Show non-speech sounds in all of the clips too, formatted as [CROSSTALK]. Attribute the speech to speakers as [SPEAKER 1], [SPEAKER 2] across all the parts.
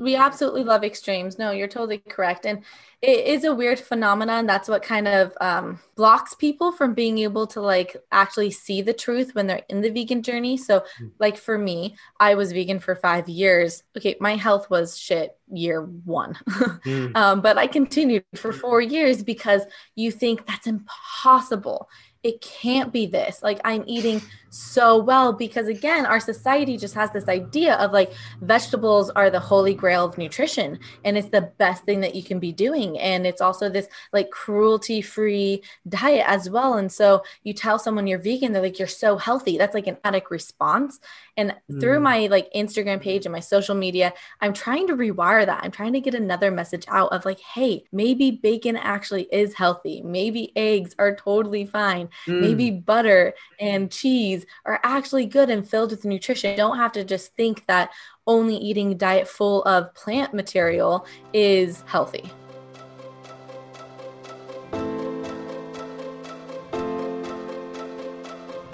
[SPEAKER 1] we absolutely love extremes. No, you're totally correct. And it is a weird phenomenon. That's what kind of um, blocks people from being able to like actually see the truth when they're in the vegan journey. So, mm. like for me, I was vegan for five years. Okay, my health was shit year one, mm. [LAUGHS] um, but I continued for four years because you think that's impossible it can't be this. Like I'm eating so well because again, our society just has this idea of like vegetables are the holy grail of nutrition and it's the best thing that you can be doing. And it's also this like cruelty free diet as well. And so you tell someone you're vegan, they're like, you're so healthy. That's like an addict response. And mm. through my like Instagram page and my social media, I'm trying to rewire that. I'm trying to get another message out of like, hey, maybe bacon actually is healthy. Maybe eggs are totally fine Mm. Maybe butter and cheese are actually good and filled with nutrition. You don't have to just think that only eating a diet full of plant material is healthy.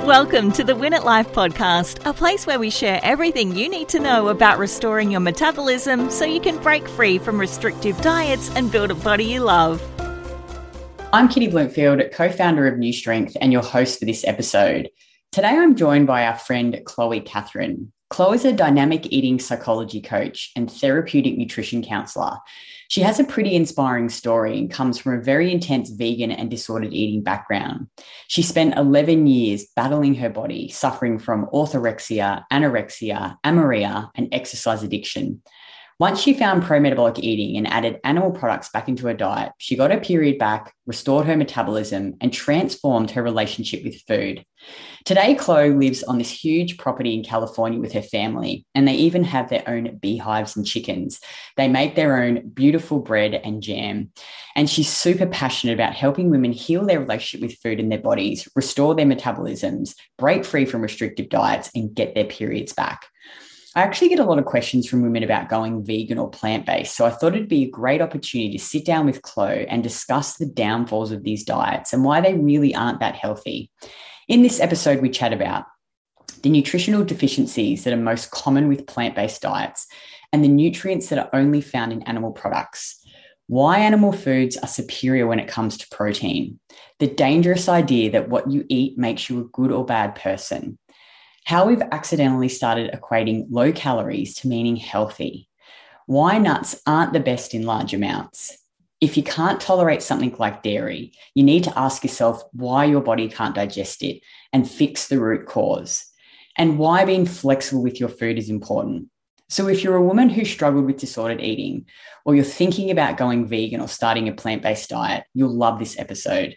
[SPEAKER 2] Welcome to the Win at Life podcast, a place where we share everything you need to know about restoring your metabolism so you can break free from restrictive diets and build a body you love.
[SPEAKER 3] I'm Kitty Blomfield, co founder of New Strength and your host for this episode. Today, I'm joined by our friend Chlo Catherine. Chlo is a dynamic eating psychology coach and therapeutic nutrition counselor. She has a pretty inspiring story and comes from a very intense vegan and disordered eating background. She spent 11 years battling her body, suffering from orthorexia, anorexia, amenorrhea, and exercise addiction. Once she found pro metabolic eating and added animal products back into her diet, she got her period back, restored her metabolism, and transformed her relationship with food. Today, Chlo lives on this huge property in California with her family, and they even have their own beehives and chickens. They make their own beautiful bread and jam. And she's super passionate about helping women heal their relationship with food and their bodies, restore their metabolisms, break free from restrictive diets, and get their periods back. I actually get a lot of questions from women about going vegan or plant based. So I thought it'd be a great opportunity to sit down with Chlo and discuss the downfalls of these diets and why they really aren't that healthy. In this episode, we chat about the nutritional deficiencies that are most common with plant based diets and the nutrients that are only found in animal products. Why animal foods are superior when it comes to protein. The dangerous idea that what you eat makes you a good or bad person how we've accidentally started equating low calories to meaning healthy, why nuts aren't the best in large amounts. If you can't tolerate something like dairy, you need to ask yourself why your body can't digest it and fix the root cause, and why being flexible with your food is important. So, if you're a woman who struggled with disordered eating, or you're thinking about going vegan or starting a plant based diet, you'll love this episode.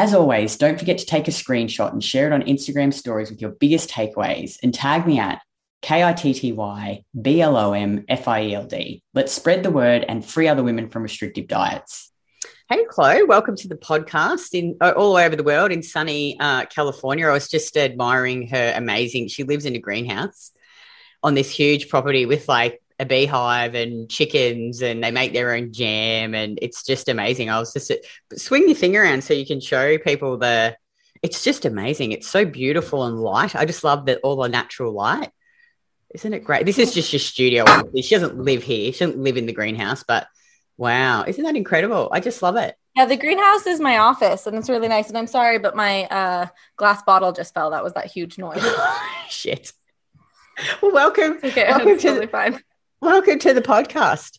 [SPEAKER 3] As always, don't forget to take a screenshot and share it on Instagram stories with your biggest takeaways and tag me at K I T T Y B L O M F I E L D. Let's spread the word and free other women from restrictive diets.
[SPEAKER 4] Hey, Chlo, welcome to the podcast in uh, all over the world in sunny uh, California. I was just admiring her amazing. She lives in a greenhouse on this huge property with like a beehive and chickens and they make their own jam and it's just amazing. I was just swing your thing around so you can show people the it's just amazing. It's so beautiful and light. I just love that all the natural light. Isn't it great? This is just your studio. She doesn't live here. She doesn't live in the greenhouse, but wow, isn't that incredible? I just love it.
[SPEAKER 1] Yeah, the greenhouse is my office and it's really nice. And I'm sorry, but my uh, glass bottle just fell. That was that huge noise. [LAUGHS]
[SPEAKER 4] Shit. Well, welcome.
[SPEAKER 1] Okay, [LAUGHS]
[SPEAKER 4] welcome
[SPEAKER 1] to totally fine.
[SPEAKER 4] Welcome to the podcast.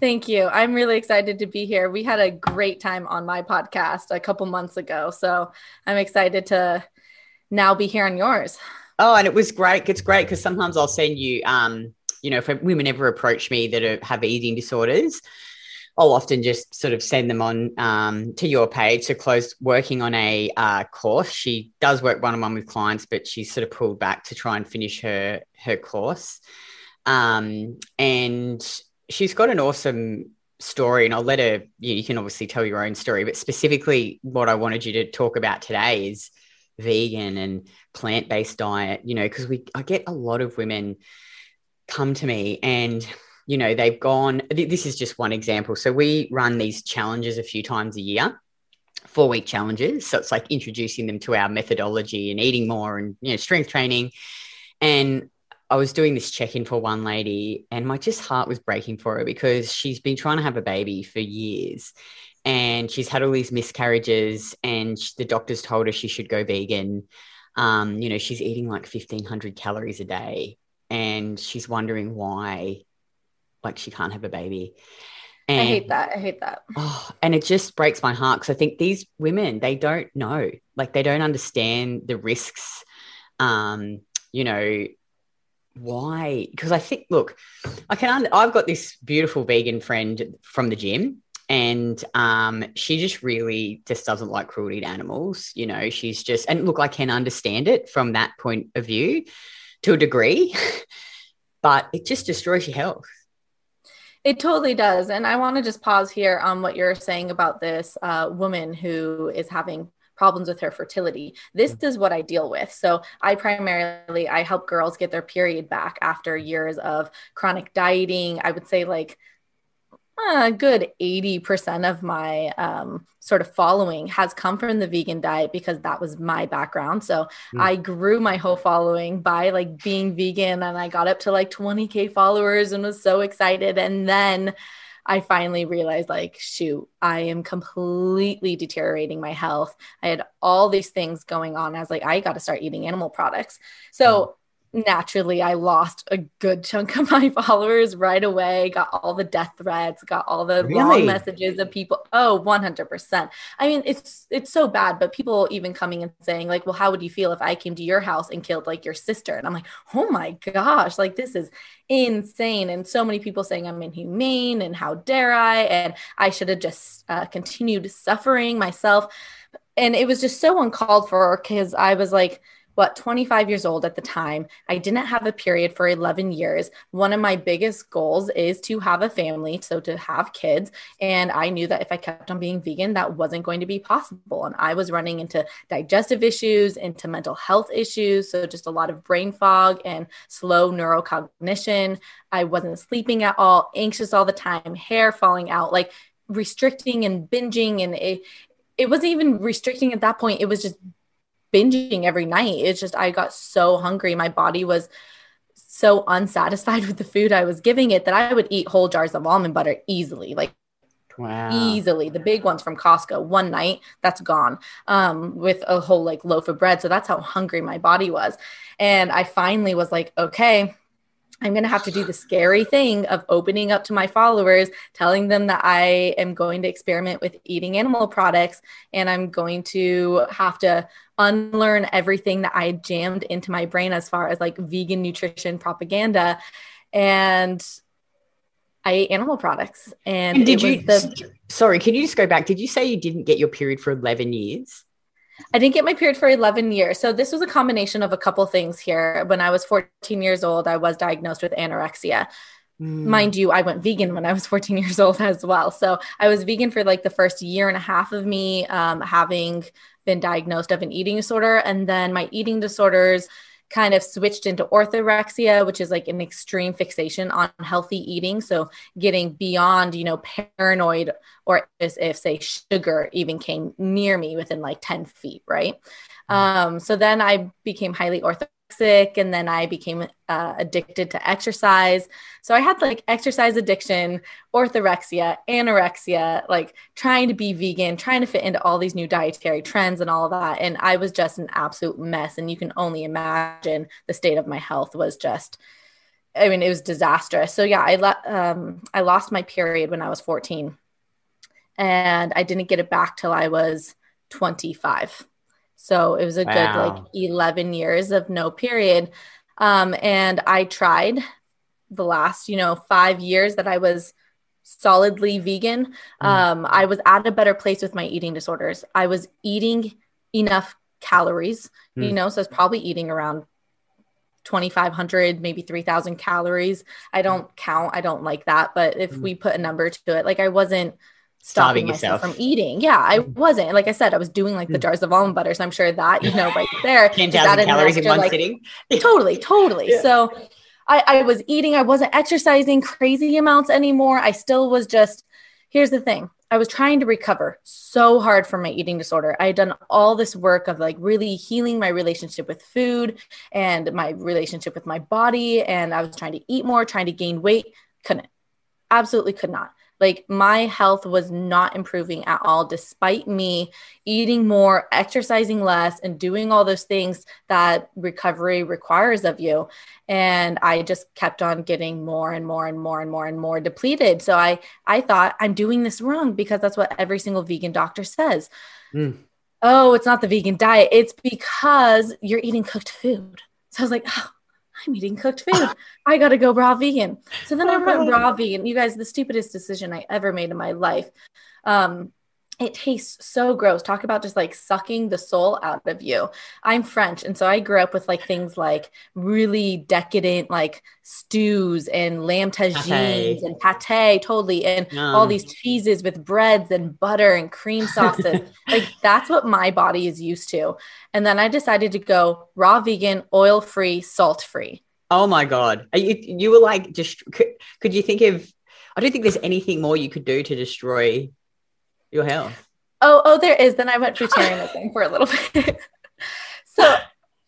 [SPEAKER 1] Thank you. I'm really excited to be here. We had a great time on my podcast a couple months ago. So I'm excited to now be here on yours.
[SPEAKER 4] Oh, and it was great. It's great because sometimes I'll send you, um, you know, if women ever approach me that are, have eating disorders, I'll often just sort of send them on um, to your page. So, Chlo's working on a uh, course. She does work one on one with clients, but she's sort of pulled back to try and finish her her course. Um, and she's got an awesome story, and I'll let her, you, you can obviously tell your own story, but specifically, what I wanted you to talk about today is vegan and plant based diet, you know, because we, I get a lot of women come to me and you know they've gone this is just one example. So we run these challenges a few times a year four week challenges. So it's like introducing them to our methodology and eating more and you know strength training. And
[SPEAKER 3] I was doing this check in for one lady, and my just heart was breaking for her because she's been trying to have a baby for years. And she's had all these miscarriages, and the doctors told her she should go vegan. Um, you know, she's eating like 1500 calories a day, and she's wondering why, like, she can't have a baby.
[SPEAKER 1] And, I hate that. I hate that.
[SPEAKER 3] Oh, and it just breaks my heart because I think these women, they don't know, like, they don't understand the risks. Um, you know, why? Because I think, look, I can. I've got this beautiful vegan friend from the gym, and um, she just really just doesn't like cruelty to animals. You know, she's just and look, I can understand it from that point of view to a degree, [LAUGHS] but it just destroys your health.
[SPEAKER 1] It totally does. And I want to just pause here on what you're saying about this uh, woman who is having problems with her fertility. This mm. is what I deal with. So I primarily I help girls get their period back after years of chronic dieting. I would say like a good 80% of my um, sort of following has come from the vegan diet because that was my background. So mm. I grew my whole following by like being vegan and I got up to like 20K followers and was so excited. And then I finally realized, like, shoot, I am completely deteriorating my health. I had all these things going on. I was like, I got to start eating animal products. So, mm-hmm. Naturally I lost a good chunk of my [LAUGHS] followers right away, got all the death threats, got all the really? long messages of people. Oh, 100%. I mean, it's it's so bad, but people even coming and saying like, "Well, how would you feel if I came to your house and killed like your sister?" And I'm like, "Oh my gosh, like this is insane." And so many people saying I'm inhumane and how dare I and I should have just uh, continued suffering myself. And it was just so uncalled for cuz I was like what 25 years old at the time. I didn't have a period for 11 years. One of my biggest goals is to have a family, so to have kids. And I knew that if I kept on being vegan, that wasn't going to be possible. And I was running into digestive issues, into mental health issues. So just a lot of brain fog and slow neurocognition. I wasn't sleeping at all, anxious all the time, hair falling out, like restricting and binging. And it, it wasn't even restricting at that point. It was just binging every night. It's just, I got so hungry. My body was so unsatisfied [LAUGHS] with the food I was giving it that I would eat whole jars of almond butter easily, like wow. easily. The big ones from Costco, one night, that's gone um, with a whole like loaf of bread. So that's how hungry my body was. And I finally was like, okay, I'm going to have to do the scary thing of opening up to my followers, telling them that I am going to experiment with eating animal products and I'm going to have to unlearn everything that I jammed into my brain as far as like vegan nutrition propaganda. And I ate animal products. And,
[SPEAKER 3] and did you, the, sorry, can you just go back? Did you say you didn't get your period for 11 years?
[SPEAKER 1] I didn't get my period for 11 years. So this was a combination of a couple things here. When I was 14 years old, I was diagnosed with anorexia. Mm. Mind you, I went vegan when I was 14 years old as well. So I was vegan for like the first year and a half of me um, having been diagnosed of an eating disorder. And then my eating disorders kind of switched into orthorexia, which is like an extreme fixation on healthy eating. So getting beyond, you know, paranoid or as if say sugar even came near me within like 10 feet, right? Mm-hmm. Um, so then I became highly orthorexic and then I became uh, addicted to exercise. So I had like exercise addiction, orthorexia, anorexia, like trying to be vegan, trying to fit into all these new dietary trends and all that. And I was just an absolute mess. And you can only imagine the state of my health was just. I mean, it was disastrous. So yeah, I le- um, I lost my period when I was 14, and I didn't get it back till I was 25. So it was a wow. good like 11 years of no period. Um, and I tried the last, you know, five years that I was solidly vegan. Mm. Um, I was at a better place with my eating disorders. I was eating enough calories, mm. you know, so I was probably eating around 2500 maybe 3000 calories i don't count i don't like that but if mm. we put a number to it like i wasn't stopping myself from eating. Yeah, I mm. wasn't. Like I said, I was doing like the mm. jars of almond butter. So I'm sure that, you know, right [LAUGHS] there.
[SPEAKER 3] 10,000 calories in one like, sitting. [LAUGHS]
[SPEAKER 1] totally, totally. Yeah. So I, I was eating, I wasn't exercising crazy amounts anymore. I still was just, here's the thing. I was trying to recover so hard from my eating disorder. I had done all this work of like really healing my relationship with food and my relationship with my body. And I was trying to eat more, trying to gain weight. Couldn't, absolutely could not. Like my health was not improving at all, despite me eating more, exercising less, and doing all those things that recovery requires of you. And I just kept on getting more and more and more and more and more depleted. So I I thought I'm doing this wrong because that's what every single vegan doctor says. Mm. Oh, it's not the vegan diet. It's because you're eating cooked food. So I was like, oh, I'm eating cooked food. [LAUGHS] I got to go raw vegan. So then I went raw vegan. You guys, the stupidest decision I ever made in my life. Um, it tastes so gross. Talk about just like sucking the soul out of you. I'm French. And so I grew up with like things like really decadent, like stews and lamb tagines and pate, totally. And all these cheeses with breads and butter and cream sauces. [LAUGHS] like that's what my body is used to. And then I decided to go raw vegan, oil free, salt free.
[SPEAKER 3] Oh my God. You, you were like, just could, could you think of, I don't think there's anything more you could do to destroy your health.
[SPEAKER 1] Oh, oh, there is. Then I went vegetarianism [LAUGHS] for a little bit. [LAUGHS] so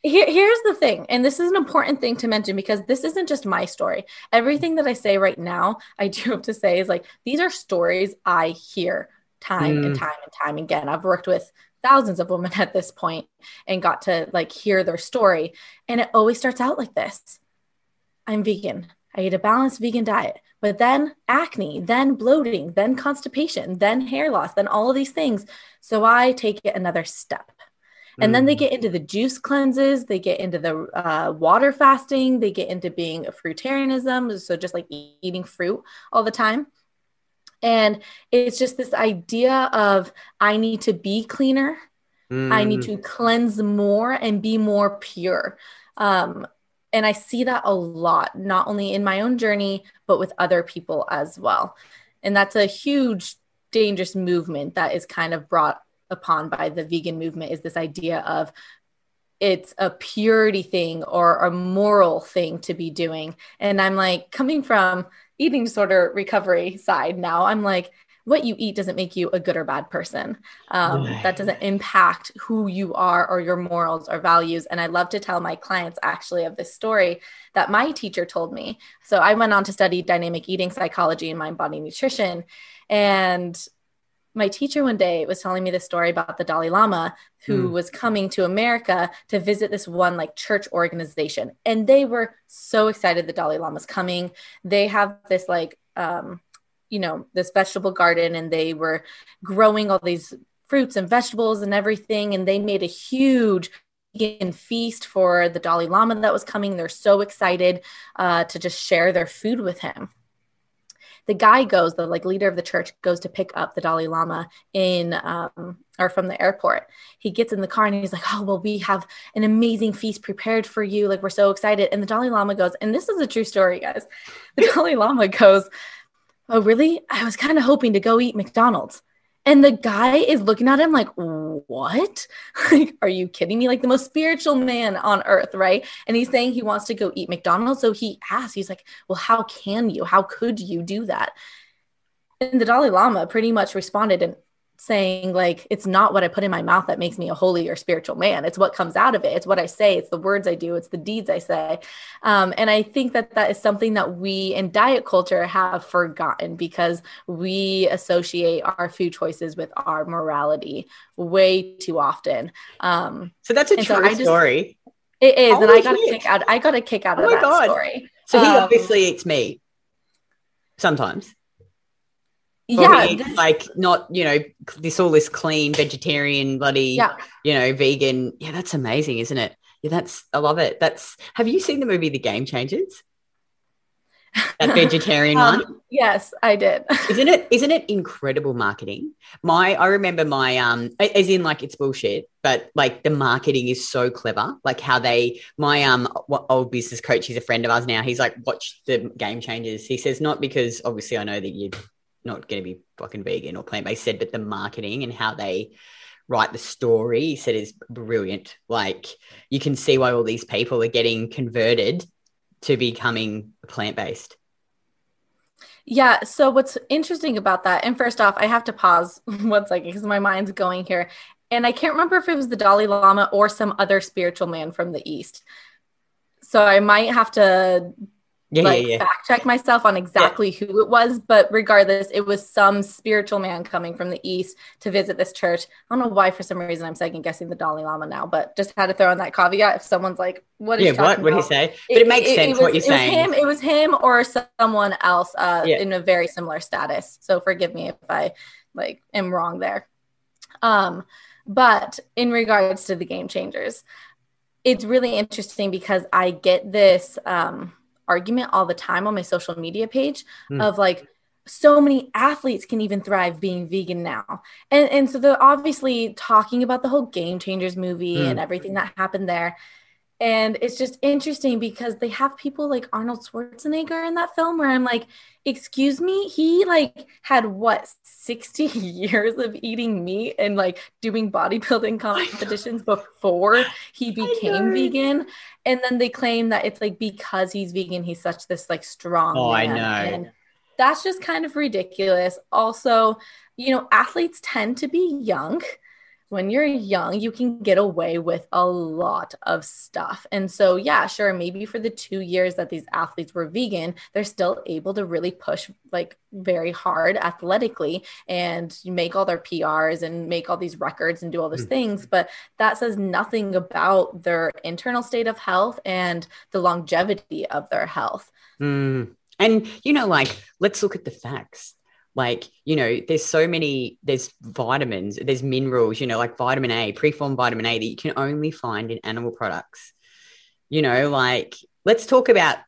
[SPEAKER 1] here, here's the thing, and this is an important thing to mention because this isn't just my story. Everything that I say right now, I [LAUGHS] do have to say is like these are stories I hear time mm. and time and time again. I've worked with thousands of women at this point and got to like hear their story. And it always starts out like this I'm vegan. I eat a balanced vegan diet but then acne, then bloating, then constipation, then hair loss, then all of these things. So I take it another step. And mm. then they mm. get into the juice cleanses, they get into the uh, water fasting, they get into being a fruitarianism, so just like eating fruit all the time. And it's just this idea of I need to be cleaner, mm. I need mm. to cleanse more and be more pure. Um, and I see that a lot, not only in my own journey, but with other people as well. And that's a huge, dangerous movement that is kind of brought upon by the vegan movement is this idea of it's a purity thing or a moral thing to be doing. And I'm like, coming from eating disorder recovery side now, I'm like, what you eat doesn't make you a good or bad person. Um, that doesn't impact who you are or your morals or values. And I love to tell my clients actually of this story that my teacher told me. So I went on to study dynamic eating psychology and mind body nutrition. And my teacher one day was telling me this story about the Dalai Lama who mm. was coming to America to visit this one like church organization. And they were so excited the Dalai Lama's coming. They have this like um, you know this vegetable garden and they were growing all these fruits and vegetables and everything and they made a huge vegan feast for the Dalai Lama that was coming. They're so excited uh, to just share their food with him. The guy goes, the like leader of the church goes to pick up the Dalai Lama in um, or from the airport. He gets in the car and he's like, "Oh well, we have an amazing feast prepared for you. Like we're so excited." And the Dalai Lama goes, and this is a true story, guys. The [LAUGHS] Dalai Lama goes, Oh, really? I was kind of hoping to go eat McDonald's. And the guy is looking at him like, What? [LAUGHS] Like, are you kidding me? Like the most spiritual man on earth, right? And he's saying he wants to go eat McDonald's. So he asks, He's like, Well, how can you? How could you do that? And the Dalai Lama pretty much responded and saying like it's not what i put in my mouth that makes me a holy or spiritual man. It's what comes out of it. It's what i say. It's the words i do. It's the deeds i say. Um, and i think that that is something that we in diet culture have forgotten because we associate our food choices with our morality way too often. Um,
[SPEAKER 3] so that's a true so just, story.
[SPEAKER 1] It is and i got a kick out i got a kick out oh of that God. story.
[SPEAKER 3] So he um, obviously eats meat sometimes
[SPEAKER 1] yeah
[SPEAKER 3] this, like not you know this all this clean vegetarian bloody yeah. you know vegan. Yeah that's amazing isn't it? Yeah that's i love it. That's have you seen the movie the game changers? That [LAUGHS] vegetarian um, one?
[SPEAKER 1] yes i did. [LAUGHS]
[SPEAKER 3] Isn't it isn't it incredible marketing? My i remember my um as in like it's bullshit but like the marketing is so clever. Like how they my um old business coach he's a friend of ours now. He's like watch the game changers. He says not because obviously i know that you not going to be fucking vegan or plant based said, but the marketing and how they write the story he said is brilliant. Like you can see why all these people are getting converted to becoming plant based.
[SPEAKER 1] Yeah. So what's interesting about that, and first off, I have to pause [LAUGHS] one second because my mind's going here. And I can't remember if it was the Dalai Lama or some other spiritual man from the East. So I might have to
[SPEAKER 3] Yeah,
[SPEAKER 1] like
[SPEAKER 3] yeah, yeah.
[SPEAKER 1] fact check myself on exactly who it was, but regardless, it was some spiritual man coming from the east to visit this church. I don't know why, for some reason, I'm second guessing the Dalai Lama now, but just had to throw in that caveat. If someone's like, "What is
[SPEAKER 3] Yeah, what? did he say? But it, makes sense
[SPEAKER 1] was,
[SPEAKER 3] what you're
[SPEAKER 1] it
[SPEAKER 3] saying.
[SPEAKER 1] Was him, it was him or someone else uh,
[SPEAKER 3] Yeah.
[SPEAKER 1] in a very similar status. So forgive me if I like am wrong there. Um, but in regards to the game changers, it's really interesting because I get this um, argument all the time on my social media page
[SPEAKER 3] Hmm.
[SPEAKER 1] of like so many athletes can even thrive being vegan now. And and so they're obviously talking about the whole game changers movie
[SPEAKER 3] Hmm.
[SPEAKER 1] and everything that happened there. And it's just interesting because they have people like Arnold Schwarzenegger in that film where I'm like, excuse me, he like had what 60 [LAUGHS] years of eating meat and like doing bodybuilding competitions before he became vegan. And then they claim that it's like because he's vegan, he's such this like strong.
[SPEAKER 3] Oh, I know.
[SPEAKER 1] And that's just kind of ridiculous. Also, you know, athletes tend to be young. When you're young, you can get away with a lot of stuff. And so, yeah, sure, maybe for the two years that these athletes were vegan, they're still able to really push like very hard athletically and make all their PRs and make all these records and do all those
[SPEAKER 3] Mm.
[SPEAKER 1] things. But that says nothing about their internal state of health and the longevity of their health.
[SPEAKER 3] Mm. And you know, like, let's look at the facts. Like, you know, there's so many, there's vitamins, there's minerals, you know, like vitamin A, preformed vitamin A that you can only find in animal products. You know, like, let's talk about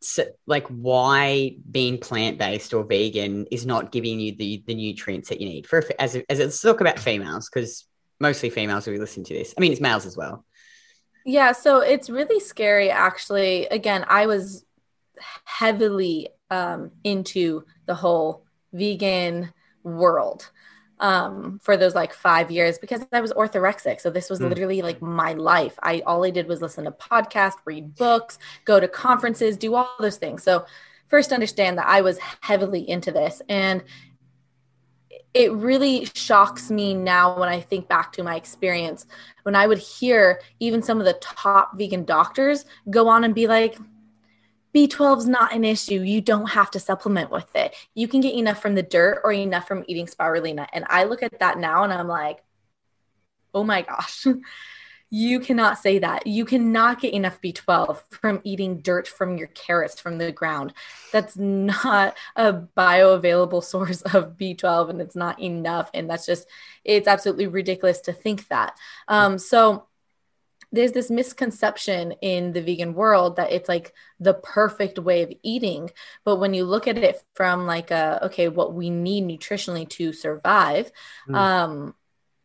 [SPEAKER 3] like why being plant-based or vegan is not giving you the the nutrients that you need for as as let's talk about females because mostly females will be listening to this. I mean, it's males as well.
[SPEAKER 1] Yeah, so it's really scary actually. Again, I was heavily um, into the whole vegan world um, for those like five years because I was orthorexic. So this was
[SPEAKER 3] Mm.
[SPEAKER 1] literally like my life. I all I did was listen to podcasts, read books, go to conferences, do all those things. So first understand that I was heavily into this and it really shocks me now when I think back to my experience when I would hear even some of the top vegan doctors go on and be like, B12 is not an issue. You don't have to supplement with it. You can get enough from the dirt or enough from eating spirulina. And I look at that now and I'm like, oh my gosh, [LAUGHS] you cannot say that. You cannot get enough B12 from eating dirt from your carrots from the ground. That's not a bioavailable [LAUGHS] source of B12 and it's not enough. And that's just, it's absolutely ridiculous to think that. Um, so, there's this misconception in the vegan world that it's like the perfect way of eating. But when you look at it from like a okay what we need nutritionally to survive
[SPEAKER 3] Mm.
[SPEAKER 1] um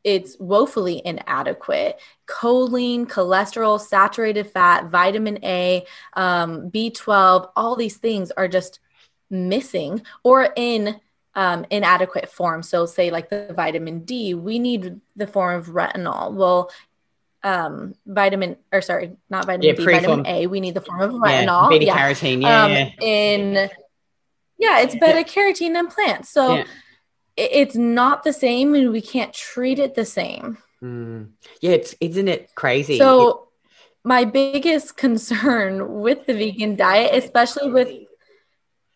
[SPEAKER 1] it's woefully inadequate. Choline cholesterol saturated fat vitamin a um, b12 all these things are just missing or in um, inadequate form. So say like the vitamin d we need the form of retinol. Well um vitamin or sorry not vitamin
[SPEAKER 3] Yeah, preform-
[SPEAKER 1] vitamin a we need the form of
[SPEAKER 3] Yeah,
[SPEAKER 1] retinol
[SPEAKER 3] beta
[SPEAKER 1] yeah.
[SPEAKER 3] carotene. Yeah,
[SPEAKER 1] um
[SPEAKER 3] yeah.
[SPEAKER 1] in yeah it's beta carotene in plants so
[SPEAKER 3] Yeah.
[SPEAKER 1] i- it's not the same and we can't treat it the same
[SPEAKER 3] Mm. Yeah, it's isn't it crazy?
[SPEAKER 1] so my biggest concern with the vegan diet especially with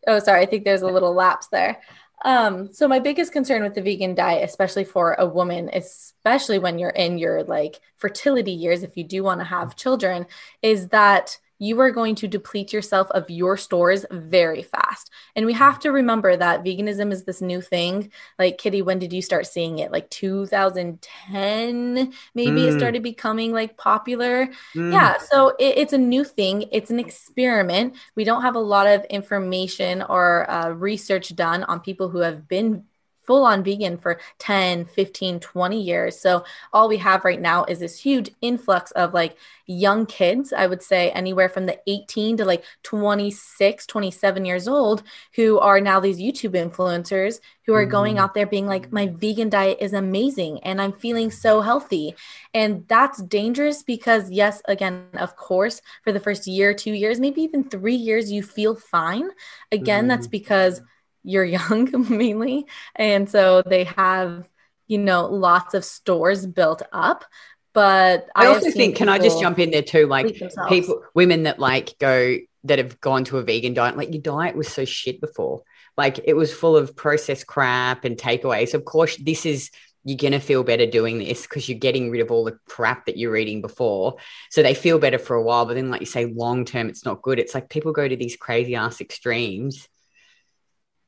[SPEAKER 1] oh sorry i think there's a little lapse there um so my biggest concern with the vegan diet especially for a woman especially when you're in your like fertility years if you do want to have children is that you are going to deplete yourself of your stores very fast. And we have to remember that veganism is this new thing. Like kitty when did you start seeing it? Like 2010 maybe it
[SPEAKER 3] Mm.
[SPEAKER 1] started becoming like popular?
[SPEAKER 3] Mm.
[SPEAKER 1] yeah so it, it's a new thing. It's an experiment. We don't have a lot of information or uh, research done on people who have been full on vegan for 10 15 20 years so all we have right now is this huge influx of like young kids i would say anywhere from the 18 to like 26 27 years old who are now these youtube influencers who are going
[SPEAKER 3] Mhm.
[SPEAKER 1] out there being like my vegan diet is amazing and i'm feeling so healthy and that's dangerous because, yes, again, of course, for the first year, two years, maybe even three years, you feel fine. Again, that's because you're young [LAUGHS] mainly. And so they have, you know, lots of stores built up. But
[SPEAKER 3] I, I also think, can I just jump in there too? Like people, women that like go, that have gone to a vegan diet, like your diet was so shit before. Like it was full of processed crap and takeaways. Of course, this is you're going to feel better doing this because you're getting rid of all the crap that you're eating before. So they feel better for a while, but then, like you say, long term, it's not good. It's like people go to these crazy ass extremes.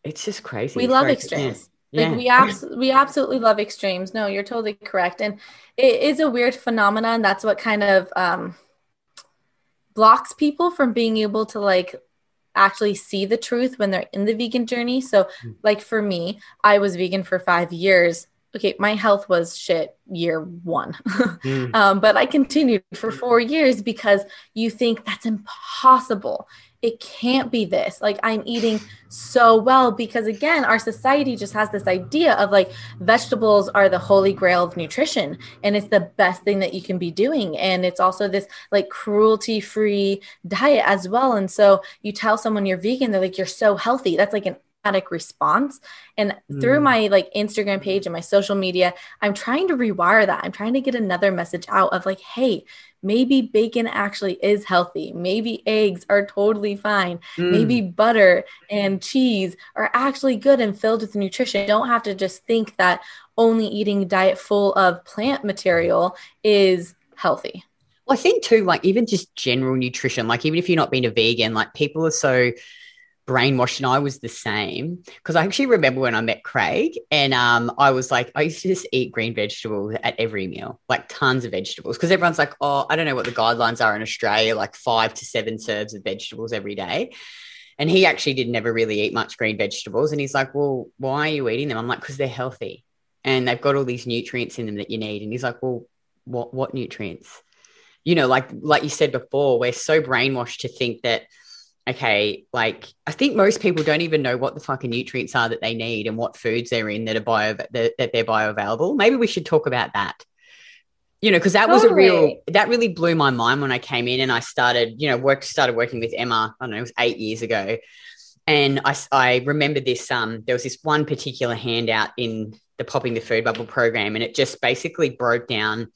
[SPEAKER 3] It's just crazy.
[SPEAKER 1] We
[SPEAKER 3] it's
[SPEAKER 1] love extremes. Yeah. Like we abs- we absolutely love extremes. No, you're totally correct, and it is a weird phenomenon. That's what kind of um, blocks people from being able to like actually see the truth when they're in the vegan journey. So, hmm. like for me, I was vegan for five years okay, my health was shit year one. [LAUGHS] mm. um, but I continued for four years because you think that's impossible. It can't be this. Like, I'm eating so well because, again, our society just has this idea of like vegetables are the holy grail of nutrition and it's the best thing that you can be doing. And it's also this like cruelty free diet as well. And so you tell someone you're vegan, they're like, you're so healthy. That's like an response. And mm. through my like instagram page and my social media i'm trying to rewire that. I'm trying to get another message out of like hey maybe bacon actually is healthy. Maybe eggs are totally fine. Mm. maybe butter and cheese are actually good and filled with nutrition. You don't have to just think that only eating a diet full of plant material is healthy.
[SPEAKER 3] Well i think too like even just general nutrition like even if you're not being a vegan like people are so brainwashed and I was the same because I actually remember when I met Craig and um, I was like, I used to just eat green vegetables at every meal, like tons of vegetables. Because everyone's like, oh, I don't know what the guidelines are in Australia, like five to seven serves of vegetables every day. And he actually did never really eat much green vegetables. And he's like, well, why are you eating them? I'm like, because they're healthy and they've got all these nutrients in them that you need. And he's like, well, what, what nutrients? You know, like, like you said before, we're so brainwashed to think that – okay, like I think most people don't even know what the fucking nutrients are that they need and what foods they're in that are bio that, that they're bioavailable. Maybe we should talk about that. You know, because that totally. was a real that really blew my mind when I came in and I started, you know, work started working with Emma. I don't know, it was eight years ago, and I I remember this. Um, there was this one particular handout in the popping the food bubble program, and it just basically broke down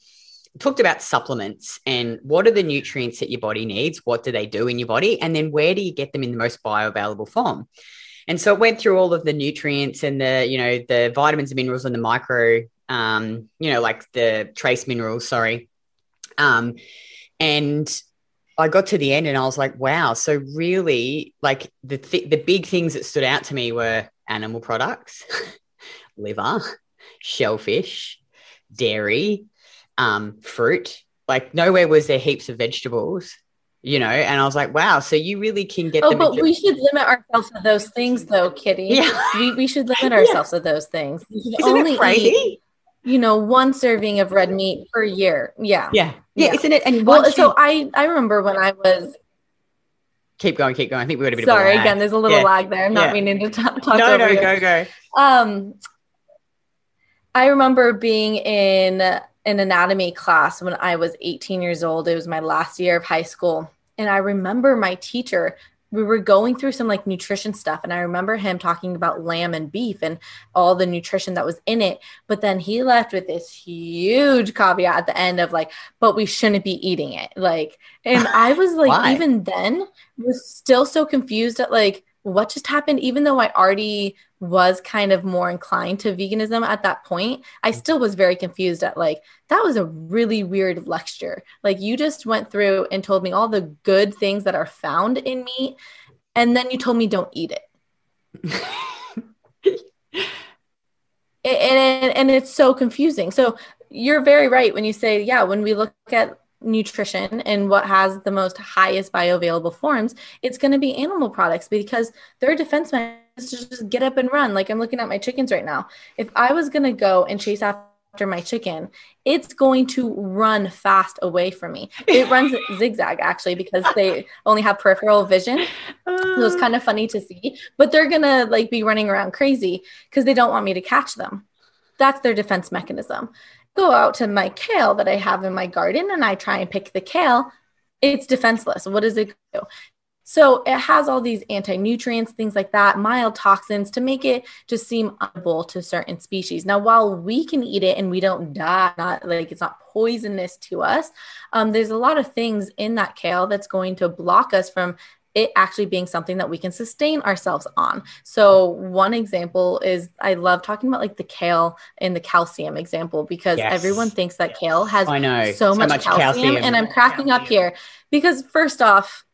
[SPEAKER 3] talked about supplements and what are the nutrients that your body needs? What do they do in your body? And then where do you get them in the most bioavailable form? And so it went through all of the nutrients and the, you know, the vitamins and minerals and the micro, um, you know, like the trace minerals, sorry. Um, and I got to the end and I was like, wow. So really like the, th- the big things that stood out to me were animal products, [LAUGHS] liver, shellfish, dairy, um, fruit. Like nowhere was there heaps of vegetables, you know. And I was like, wow, so you really can get.
[SPEAKER 1] Oh, but we should limit ourselves to those things, though, Kitty. Yeah, we, we should [LAUGHS] limit ourselves yeah. to those things.
[SPEAKER 3] Isn't only crazy? Eat,
[SPEAKER 1] you know, one serving of red meat per year. Yeah,
[SPEAKER 3] yeah, yeah. yeah. Isn't it?
[SPEAKER 1] And well, you... so I I remember when I was
[SPEAKER 3] keep going, keep going. I think we got a bit.
[SPEAKER 1] Sorry, again, there's a little yeah. lag there. I'm not yeah. meaning to t- talk.
[SPEAKER 3] No, no,
[SPEAKER 1] you.
[SPEAKER 3] go, go.
[SPEAKER 1] Um, I remember being in an anatomy class when I was 18 years old. It was my last year of high school. And I remember my teacher, we were going through some like nutrition stuff. And I remember him talking about lamb and beef and all the nutrition that was in it. But then he left with this huge caveat at the end of like, but we shouldn't be eating it. Like, and I was like, [LAUGHS] even then, was still so confused at like, what just happened even though i already was kind of more inclined to veganism at that point i mm. still was very confused at like that was a really weird lecture. Like you just went through and told me all the good things that are found in meat and then you told me don't eat it. [LAUGHS] And, and it's so confusing. So you're very right when you say yeah when we look at nutrition and what has the most highest bioavailable forms, it's going to be animal products because their defense mechanism is to just get up and run. Like I'm looking at my chickens right now. If I was going to go and chase after my chicken, it's going to run fast away from me. It runs [LAUGHS] zigzag actually because they only have peripheral vision. So it's oh. kind of funny to see, but they're going to like be running around crazy because they don't want me to catch them. That's their defense mechanism go out to my kale that I have in my garden and I try and pick the kale, it's defenseless. What does it do? So it has all these anti nutrients, things like that, mild toxins to make it just seem edible to certain species. Now, while we can eat it and we don't die, not like it's not poisonous to us, um, there's a lot of things in that kale that's going to block us from it actually being something that we can sustain ourselves on. So one example is I love talking about like the kale and the calcium example because yes. everyone thinks that kale has I know. so, so much, much calcium, calcium, and I'm cracking calcium. up here because first off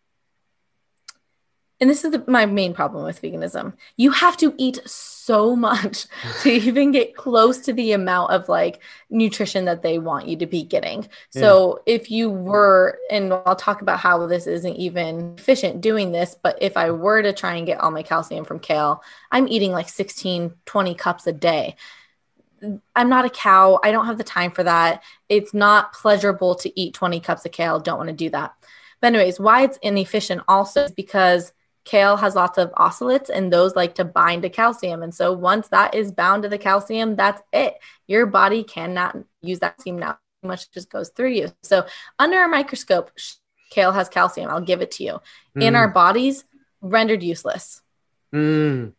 [SPEAKER 1] and this is the, my main problem with veganism you have to eat so much [LAUGHS] to even get close to the amount of like nutrition that they want you to be getting yeah. so if you were and i'll talk about how this isn't even efficient doing this but if i were to try and get all my calcium from kale i'm eating like 16 20 cups a day I'm not a cow. I don't have the time for that. It's not pleasurable to eat 20 cups of kale. Don't want to do that. But, anyways, why it's inefficient also is because kale has lots of oxalates and those like to bind to calcium. And so once that is bound to the calcium, that's it. Your body cannot use that calcium now. Much just goes through you. So under a microscope, kale has calcium. I'll give it to you. Mm. In our bodies, rendered useless.
[SPEAKER 3] Mm.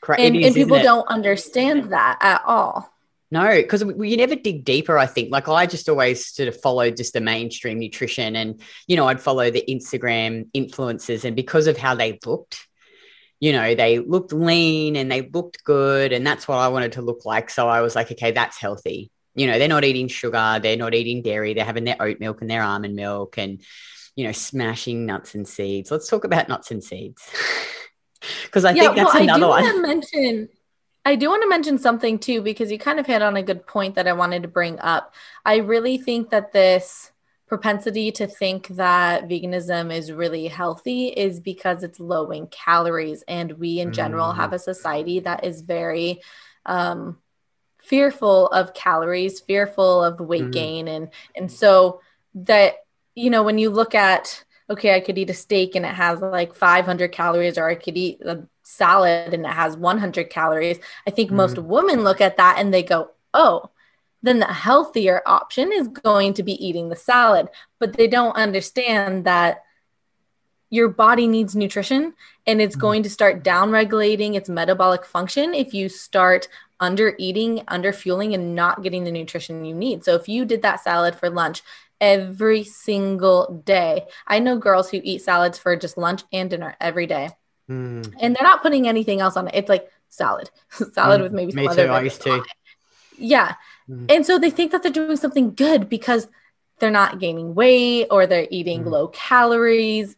[SPEAKER 1] Correct. And, is, and people don't understand that at all.
[SPEAKER 3] No, because you never dig deeper. I think like I just always sort of followed just the mainstream nutrition, and you know I'd follow the Instagram influencers, and because of how they looked, you know they looked lean and they looked good, and that's what I wanted to look like. So I was like, okay, that's healthy. You know, they're not eating sugar, they're not eating dairy, they're having their oat milk and their almond milk, and you know, smashing nuts and seeds. Let's talk about nuts and seeds [LAUGHS] because I yeah, think that's well, another I do
[SPEAKER 1] one. Mention I do want to mention something too, because you kind of hit on a good point that I wanted to bring up. I really think that this propensity to think that veganism is really healthy is because it's low in calories. And we in general mm. have a society that is very um, fearful of calories, fearful of weight mm. gain. And, and so that, you know, when you look at, okay, I could eat a steak and it has like 500 calories, or I could eat a salad and it has 100 calories. I think mm-hmm. most women look at that and they go, oh, then the healthier option is going to be eating the salad. But they don't understand that your body needs nutrition and it's mm-hmm. going to start down regulating its metabolic function if you start under eating, under fueling, and not getting the nutrition you need. So if you did that salad for lunch every single day, I know girls who eat salads for just lunch and dinner every day. Mm. And they're not putting anything else on it. It's like salad, [LAUGHS] salad mm. with maybe
[SPEAKER 3] Me some too. I used to.
[SPEAKER 1] Yeah. Mm. And so they think that they're doing something good because they're not gaining weight or they're eating mm. low calories.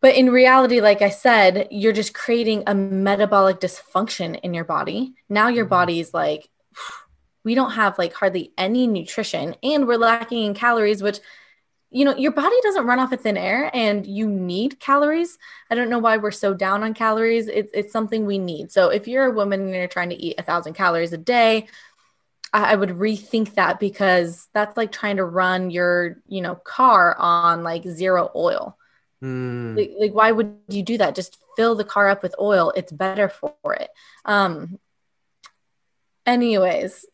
[SPEAKER 1] But in reality, like I said, you're just creating a metabolic dysfunction in your body. Now your mm-hmm. body's like, [SIGHS] we don't have like hardly any nutrition and we're lacking in calories, which you know your body doesn't run off of thin air and you need calories. I don't know why we're so down on calories. It's, it's something we need. So if you're a woman and you're trying to eat a thousand calories a day I, I would rethink that because that's like trying to run your you know car on like zero oil. Mm. like, like why would you do that? Just fill the car up with oil. It's better for it. Um anyways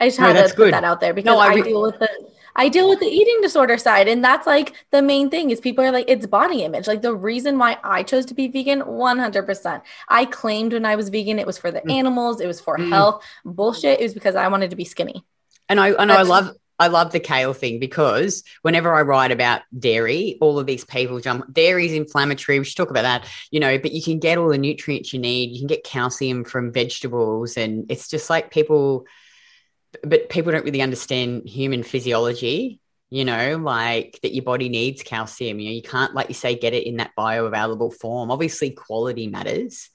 [SPEAKER 1] i just no, had to put good. that out there because no, I, re- I deal with it I deal with the eating disorder side. And that's like the main thing is people are like, it's body image. Like the reason why I chose to be vegan, 100%. I claimed when I was vegan, it was for the mm. animals, it was for mm. health. Bullshit. It was because I wanted to be skinny.
[SPEAKER 3] And I, and I love, I love the kale thing because whenever I write about dairy, all of these people jump. Dairy is inflammatory. We should talk about that, you know. But you can get all the nutrients you need. You can get calcium from vegetables, and it's just like people but people don't really understand human physiology you know like that your body needs calcium you know you can't like you say get it in that bioavailable form. Obviously quality matters.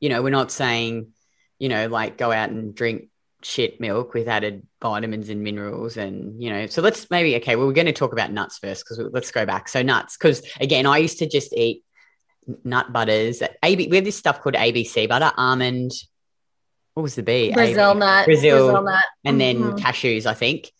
[SPEAKER 3] You know we're not saying you know like go out and drink shit milk with added vitamins and minerals and you know so let's maybe okay well we're going to talk about nuts first because let's go back. So nuts because again i used to just eat nut butters AB, we have this stuff called abc butter almond what was the B?
[SPEAKER 1] Brazil nut.
[SPEAKER 3] Brazil, Brazil nut. And then mm-hmm. cashews, I think.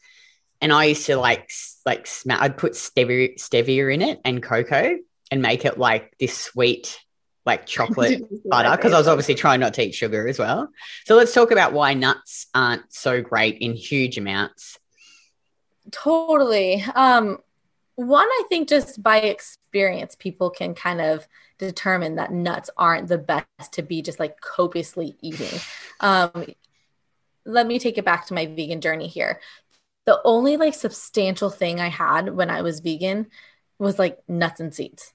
[SPEAKER 3] And I used to like like sm- I'd put stevia stevia in it and cocoa and make it like this sweet like [LAUGHS] chocolate butter because I was obviously trying not to eat sugar as well. So let's talk about why nuts aren't so great in huge amounts.
[SPEAKER 1] Totally. Um one, I think just by experience, people can kind of determine that nuts aren't the best to be just like copiously eating. Um, let me take it back to my vegan journey here. The only like substantial thing I had when I was vegan was like nuts and seeds.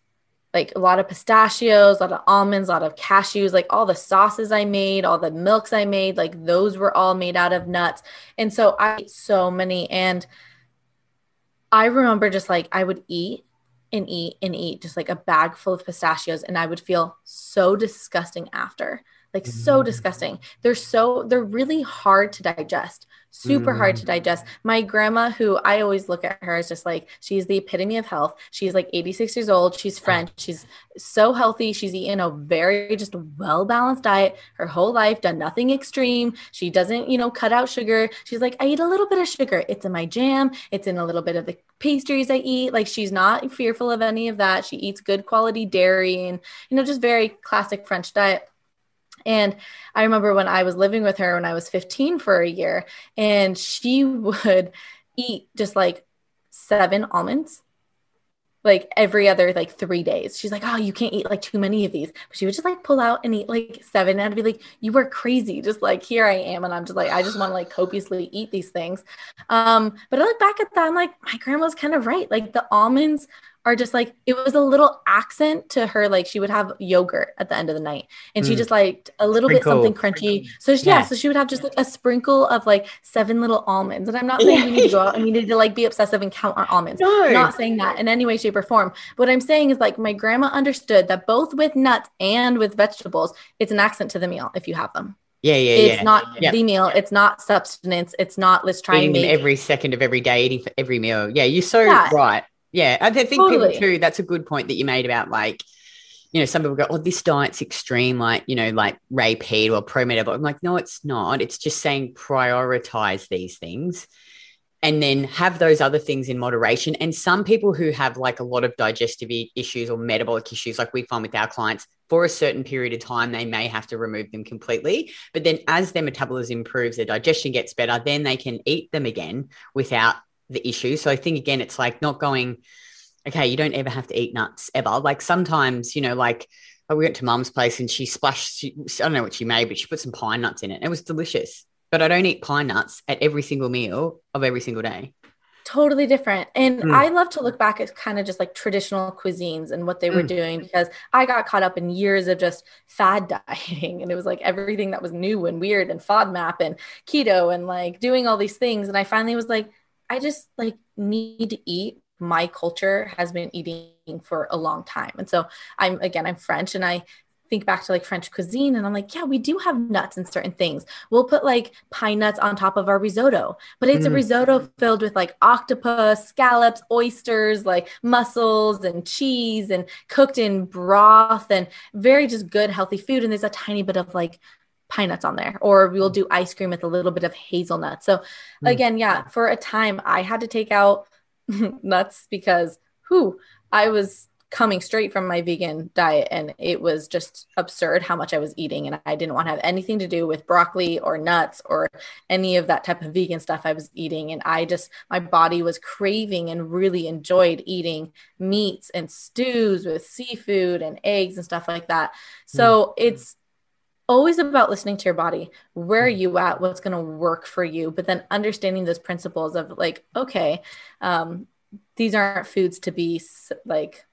[SPEAKER 1] Like a lot of pistachios, a lot of almonds, a lot of cashews, like all the sauces I made, all the milks I made, like those were all made out of nuts. And so I ate so many. And I remember just like I would eat and eat and eat just like a bag full of pistachios and I would feel so disgusting after like mm-hmm. so disgusting. They're so they're really hard to digest. Super mm-hmm. hard to mm. digest. My grandma, who I always look at her as just like she's the epitome of health. She's like 86 years old. She's French. She's so healthy. She's eaten a very just well balanced diet her whole life, done nothing extreme. She doesn't, you know, cut out sugar. She's like, I eat a little bit of sugar. It's in my jam. It's in a little bit of the pastries I eat. Like she's not fearful of any of that. She eats good quality dairy and, you know, just very classic French diet and I remember when I was living with her when I was 15 for a year, and she [LAUGHS] would eat just like seven almonds like every other like three days. She's like, Oh, you can't eat like too many of these. But she would just like pull out and eat like seven. And I'd be like, You were crazy. Just like here I am. And I'm just like, I just want to like copiously eat these things. Um, but I look back at that, I'm like, my grandma's kind of right. Like the almonds are just like it was a little accent to her like she would have yogurt at the end of the night and mm. she just liked a little sprinkle. bit something crunchy so she, yeah. yeah. so she would have just like a sprinkle of like seven little almonds and i'm not saying we need to go out and we need to like be obsessive and count our almonds [LAUGHS] no. I'm not saying that in any way shape or form what i'm saying is like my grandma understood that both with nuts and with vegetables it's an accent to the meal if you have them
[SPEAKER 3] yeah, yeah,
[SPEAKER 1] it's
[SPEAKER 3] yeah.
[SPEAKER 1] It's not
[SPEAKER 3] yeah.
[SPEAKER 1] the meal. It's not substance. It's not let's try
[SPEAKER 3] eating
[SPEAKER 1] and make
[SPEAKER 3] every second of every day, eating for every meal. Yeah, you're so yeah. right. Yeah, I think totally. people too. That's a good point that you made about like, you know, some people go, "Oh, this diet's extreme," like you know, like Peat or pro metabolic. I'm like, no, it's not. It's just saying prioritize these things, and then have those other things in moderation. And some people who have like a lot of digestive issues or metabolic issues, like we find with our clients, for a certain period of time, they may have to remove them completely. But then as their metabolism improves, their digestion gets better, then they can eat them again without the issue. So I think again, it's like not going, okay, you don't ever have to eat nuts ever. Like sometimes, you know, like we went to mum's place and she splashed, she, I don't know what she made, but she put some pine nuts in it. It was delicious. But I don't eat pine nuts at every single meal of every single day.
[SPEAKER 1] Totally different. And mm. I love to look back at kind of just like traditional cuisines and what they were mm. doing because I got caught up in years of just fad [LAUGHS] dieting. And it was like everything that was new and weird and FODMAP and keto and like doing all these things. And I finally was like, I just like need to eat. My culture has been eating for a long time. And so I'm again, I'm French and I think back to like French cuisine and I'm like, yeah, we do have nuts in certain things. We'll put like pine nuts on top of our risotto, but it's mm. a risotto filled with like octopus, scallops, oysters, like mussels and cheese and cooked in broth and very just good, healthy food. And there's a tiny bit of like pine nuts on there, or we'll do ice cream with a little bit of hazelnut. So mm. again, yeah, for a time I had to take out [LAUGHS] nuts because who I was coming straight from my vegan diet and it was just absurd how much I was eating and I didn't want to have anything to do with broccoli or nuts or any of that type of vegan stuff I was eating and I just my body was craving and really enjoyed eating meats and stews with seafood and eggs and stuff like that. So mm. it's always about listening to your body. Where are mm-hmm. you at? What's going to work for you? But then understanding those principles of like, okay, um, these aren't foods to be like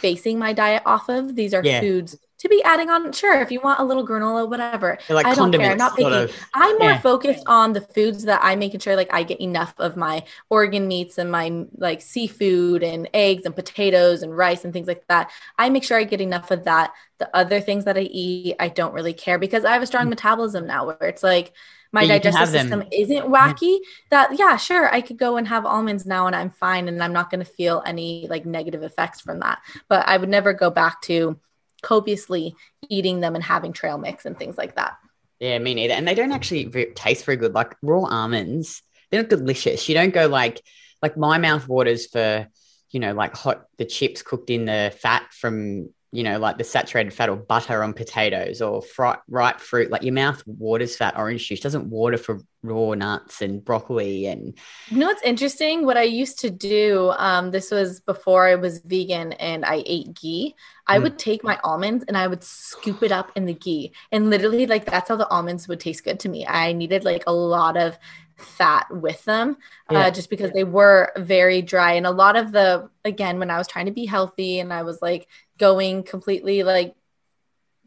[SPEAKER 1] basing my diet off of. These are yeah. foods to be adding on. Sure, if you want a little granola, whatever.
[SPEAKER 3] Like I don't care. I'm not picky. Of,
[SPEAKER 1] I'm more yeah. focused on the foods that I'm making sure like I get enough of my organ meats and my like seafood and eggs and potatoes and rice and things like that. I make sure I get enough of that. The other things that I eat, I don't really care because I have a strong mm. metabolism now where it's like my digestive system isn't wacky that yeah sure i could go and have almonds now and i'm fine and i'm not going to feel any like negative effects from that but i would never go back to copiously eating them and having trail mix and things like that.
[SPEAKER 3] Yeah, me neither. And they don't actually taste very good. Like raw almonds, they're not delicious. You don't go like like my mouth waters for you know like hot the chips cooked in the fat from you know, like the saturated fat or butter on potatoes or ripe fruit. Like your mouth waters fat orange juice, doesn't water for raw nuts and broccoli. And
[SPEAKER 1] you know what's interesting? What I used to do, um, this was before I was vegan and I ate ghee. I mm. would take my almonds and I would scoop it up in the ghee. And literally, like, that's how the almonds would taste good to me. I needed like a lot of fat with them uh, yeah. uh, just because they were very dry and a lot of the again when i was trying to be healthy and i was like going completely like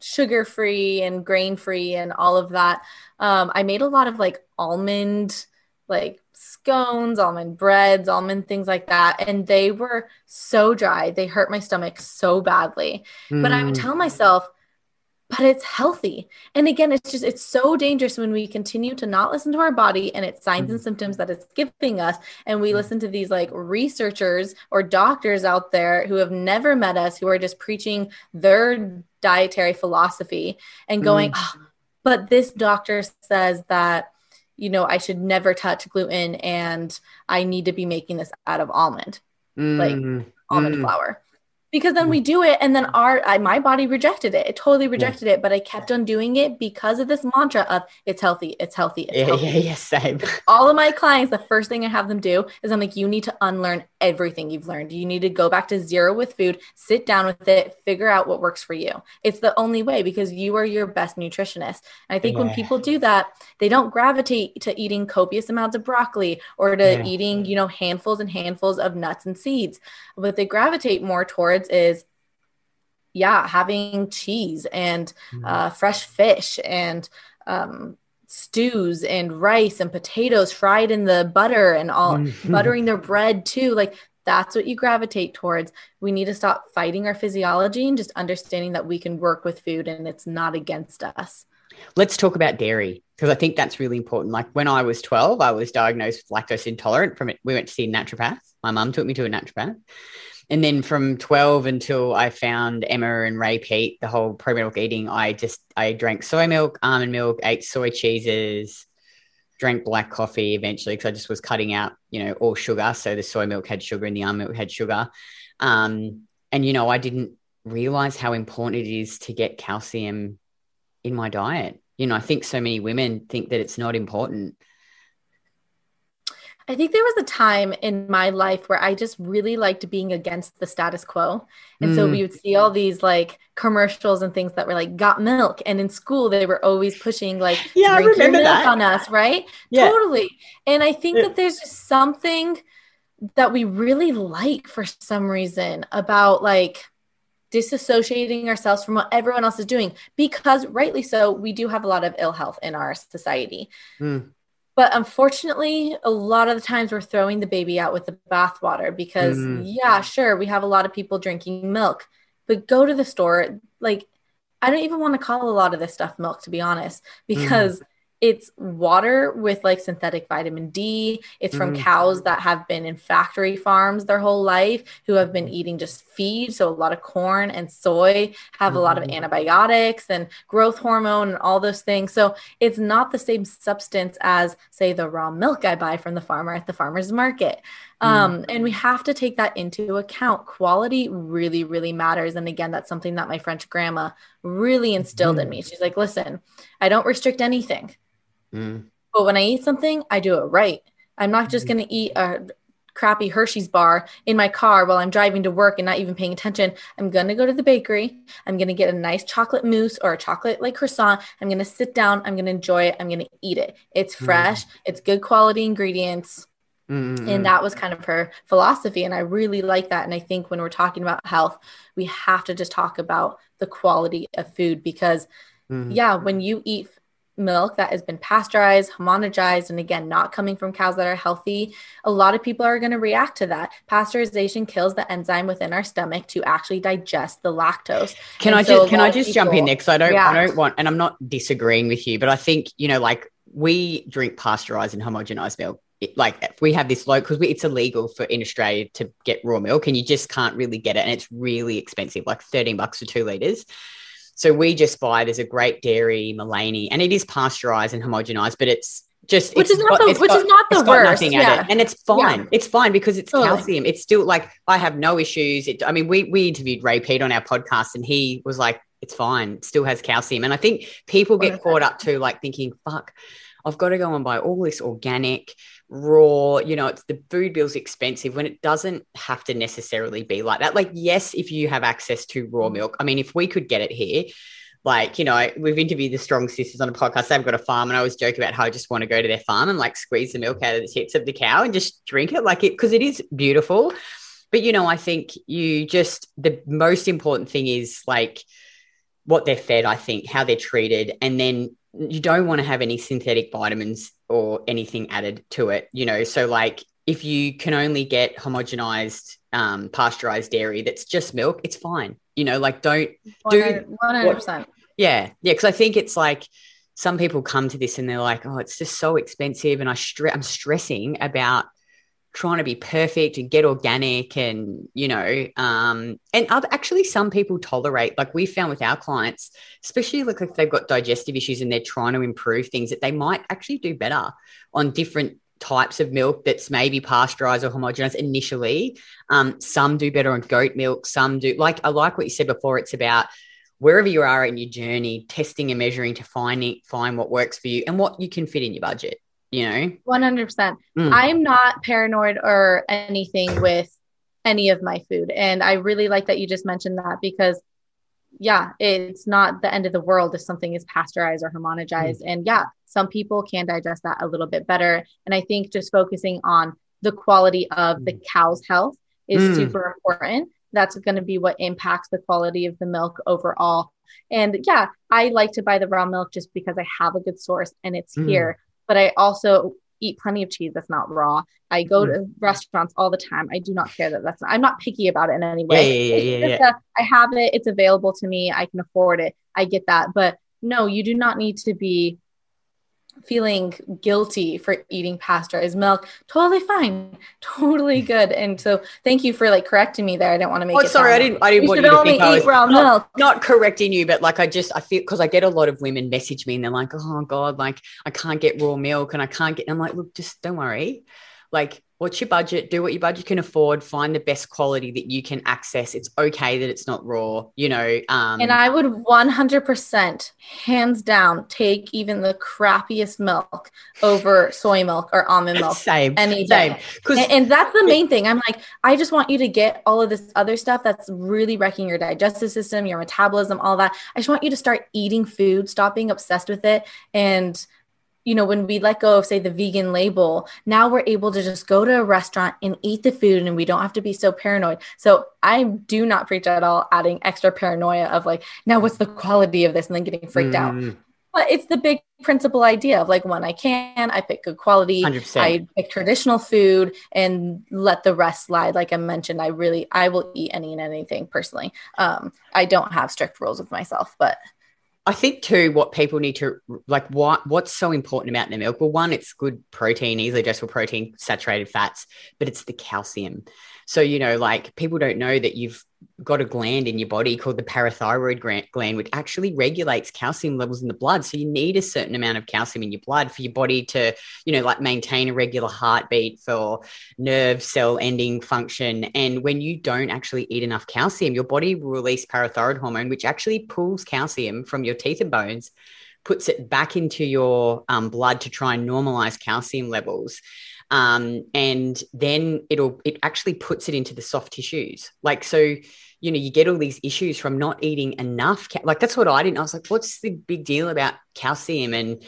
[SPEAKER 1] sugar free and grain free and all of that um, i made a lot of like almond like scones almond breads almond things like that and they were so dry they hurt my stomach so badly mm. but i would mm. tell myself but it's healthy. And again, it's just, it's so dangerous when we continue to not listen to our body and its signs and mm-hmm. symptoms that it's giving us. And we listen to these like researchers or doctors out there who have never met us, who are just preaching their dietary philosophy and going, mm. oh, but this doctor says that, you know, I should never touch gluten and I need to be making this out of almond, mm. like almond mm. flour because then we do it and then our I, my body rejected it. It totally rejected yeah. it but i kept on doing it because of this mantra of it's healthy it's healthy it's
[SPEAKER 3] yeah, [LAUGHS]
[SPEAKER 1] healthy.
[SPEAKER 3] yeah yeah same. [LAUGHS]
[SPEAKER 1] All of my clients the first thing i have them do is i'm like you need to unlearn everything you've learned. You need to go back to zero with food sit down with it figure out what works for you. It's the only way because you are your best nutritionist. And i think yeah. when people do that they don't gravitate to eating copious amounts of broccoli or to eating you know handfuls and handfuls of nuts and seeds but they gravitate more towards is yeah having cheese and mm-hmm. uh, fresh fish and um, stews and rice and potatoes fried in the butter and all mm-hmm. buttering their bread too. Like that's what you gravitate towards. We need to stop fighting our physiology and just understanding that we can work with food and it's not against us.
[SPEAKER 3] Let's talk about dairy because i think that's really important. Like when i was 12 i was diagnosed with lactose intolerant from it. We went to see a naturopath. My mum took me to a naturopath and then from 12 until I found Emma and Ray Peat, the whole probiotic eating, I just I drank soy milk, almond milk, ate soy cheeses, drank black coffee eventually because I just was cutting out, you know, all sugar. So the soy milk had sugar and the almond milk had sugar. Um, and you know, I didn't realize how important it is to get calcium in my diet. You know, I think so many women think that it's not important.
[SPEAKER 1] I think there was a time in my life where I just really liked being against the status quo. And mm. so we would see all these like commercials and things that were like got milk. And in school they were always pushing like [LAUGHS]
[SPEAKER 3] yeah, I remember that.
[SPEAKER 1] on us, right? Yeah. Totally. And I think yeah. that there's just something that we really like for some reason about like disassociating ourselves from what everyone else is doing because rightly so we do have a lot of ill health in our society mm. But unfortunately, a lot of the times we're throwing the baby out with the bathwater because, mm. yeah, sure, we have a lot of people drinking milk, but go to the store. Like, I don't even want to call a lot of this stuff milk, to be honest, because. Mm it's water with like synthetic vitamin D. It's from mm. cows that have been in factory farms their whole life who have been eating just feed. So a lot of corn and soy have mm. a lot of mm-hmm. antibiotics and growth hormone and all those things. So it's not the same substance as, say, the raw milk I buy from the farmer at the farmer's market. Mm. Um, and we have to take that into account. Quality really, really matters. And again, that's something that my French grandma really instilled in me. She's like, listen, I don't restrict anything. Mm. But when I eat something, I do it right. I'm not just mm-hmm. going to eat a crappy Hershey's bar in my car while I'm driving to work and not even paying attention. I'm going to go to the bakery. I'm going to get a nice chocolate mousse or a chocolate like croissant. I'm going to sit down. I'm going to enjoy it. I'm going to eat it. It's mm. fresh. Mm. It's good quality ingredients. Mm-hmm. And that was kind of her philosophy. And I really like that. And I think when we're talking about health, we have to just talk about the quality of food because, mm-hmm. yeah, when you eat milk that has been pasteurized, homogenized, and again, not coming from cows that are healthy, a lot of people are going to react to that. Pasteurization kills the enzyme within our stomach to actually digest the lactose.
[SPEAKER 3] Can and I so just can I just jump in there because I don't react. I don't want, and I'm not disagreeing with you, but I think you know, like we drink pasteurized and homogenized milk. It, like we have this low because it's illegal for in Australia to get raw milk, and you just can't really get it, and it's really expensive, like thirteen bucks for two liters. So we just buy, there's a great dairy, Maleny, and it is pasteurized and homogenized, but it's just
[SPEAKER 1] which is not the which got, is not the worst.
[SPEAKER 3] yeah. It. and it's fine. Yeah. It's fine because it's totally. calcium. It's still like I have no issues. It, I mean, we we interviewed Ray Peat on our podcast, and he was like, "It's fine. It still has calcium." And I think people get caught up to like thinking, "Fuck." I've got to go and buy all this organic, raw, you know, it's the food bill's expensive when it doesn't have to necessarily be like that. Like, yes, if you have access to raw mm. milk, I mean, if we could get it here, like, you know, we've interviewed the Strong Sisters on a podcast. They've got a farm, and I always joke about how I just want to go to their farm and like squeeze the milk mm. out of the tits of the cow and just drink it, like it, because it is beautiful. But, you know, I think you just, the most important thing is like what they're fed, I think, how they're treated. And then you don't want to have any synthetic vitamins or anything added to it, you know. So, like, if you can only get homogenized, um, pasteurized dairy that's just milk, it's fine. You know, like, don't do
[SPEAKER 1] 100%.
[SPEAKER 3] Yeah. Yeah. Cause I think it's like some people come to this and they're like, oh, it's just so expensive. And I stre- I'm stressing about trying to be perfect and get organic and you know um and other, actually some people tolerate like we found with our clients especially like if they've got digestive issues and they're trying to improve things that they might actually do better on different types of milk that's maybe pasteurized or homogenized initially um some do better on goat milk some do like i like what you said before it's about wherever you are in your journey, testing and measuring to find it, find what works for you and what you can fit in your budget. You know,
[SPEAKER 1] one hundred percent. Mm. I'm not paranoid or anything with any of my food, and I really like that you just mentioned that because, yeah, it's not the end of the world if something is pasteurized or homogenized, mm. and yeah, some people can digest that a little bit better. And I think just focusing on the quality of the mm. cow's health is mm. super important that's going to be what impacts the quality of the milk overall. And yeah, I like to buy the raw milk just because I have a good source and it's mm. here. But I also eat plenty of cheese that's not raw. I go mm. to restaurants all the time. I do not care that that's not, I'm not picky about it in any way.
[SPEAKER 3] Yeah, yeah, yeah, yeah.
[SPEAKER 1] A, I have it, it's available to me, I can afford it. I get that. But no, you do not need to be feeling guilty for eating pasteurized milk. Totally fine. [LAUGHS] Totally hmm. good. And so thank you for like correcting me there. I didn't want to make
[SPEAKER 3] oh,
[SPEAKER 1] it
[SPEAKER 3] sorry i didn't i didn't you want you to think I was raw not, milk. not correcting you but like i just i feel because i get a lot of women message me and they're like oh god like i can't get raw milk and i can't get i'm like look just don't worry. Like what's your budget? Do what your budget can afford. Find the best quality that you can access. It's okay that it's not raw you know um,
[SPEAKER 1] and i would 100% hands down take even the crappiest milk over soy milk or almond milk [LAUGHS]
[SPEAKER 3] same
[SPEAKER 1] any day. same. And, and that's the main thing. I'm like i just want you to get all of this other stuff that's really wrecking your digestive system your metabolism all that. I just want you to start eating food stop being obsessed with it and you know, when we let go of, say, the vegan label, now we're able to just go to a restaurant and eat the food and we don't have to be so paranoid. So I do not preach at all adding extra paranoia of like, now what's the quality of this and then getting freaked mm. out. But it's the big principle idea of like when I can, I pick good quality,
[SPEAKER 3] 100%.
[SPEAKER 1] I pick traditional food and let the rest slide. Like I mentioned, I really, I will eat any and anything personally. Um, I don't have strict rules with myself, but
[SPEAKER 3] I think too, what people need to like, what what's so important about the milk? Well, one, it's good protein, easily digestible protein, saturated fats, but it's the calcium. So, you know, like people don't know that you've got a gland in your body called the parathyroid gland, which actually regulates calcium levels in the blood. So you need a certain amount of calcium in your blood for your body to, you know, like maintain a regular heartbeat for nerve cell ending function. And when you don't actually eat enough calcium, your body will release parathyroid hormone, which actually pulls calcium from your teeth and bones puts it back into your um, blood to try and normalize calcium levels um, and then it'll it actually puts it into the soft tissues. Like so you know you get all these issues from not eating enough ca- like that's what i didn't i was like what's the big deal about calcium? And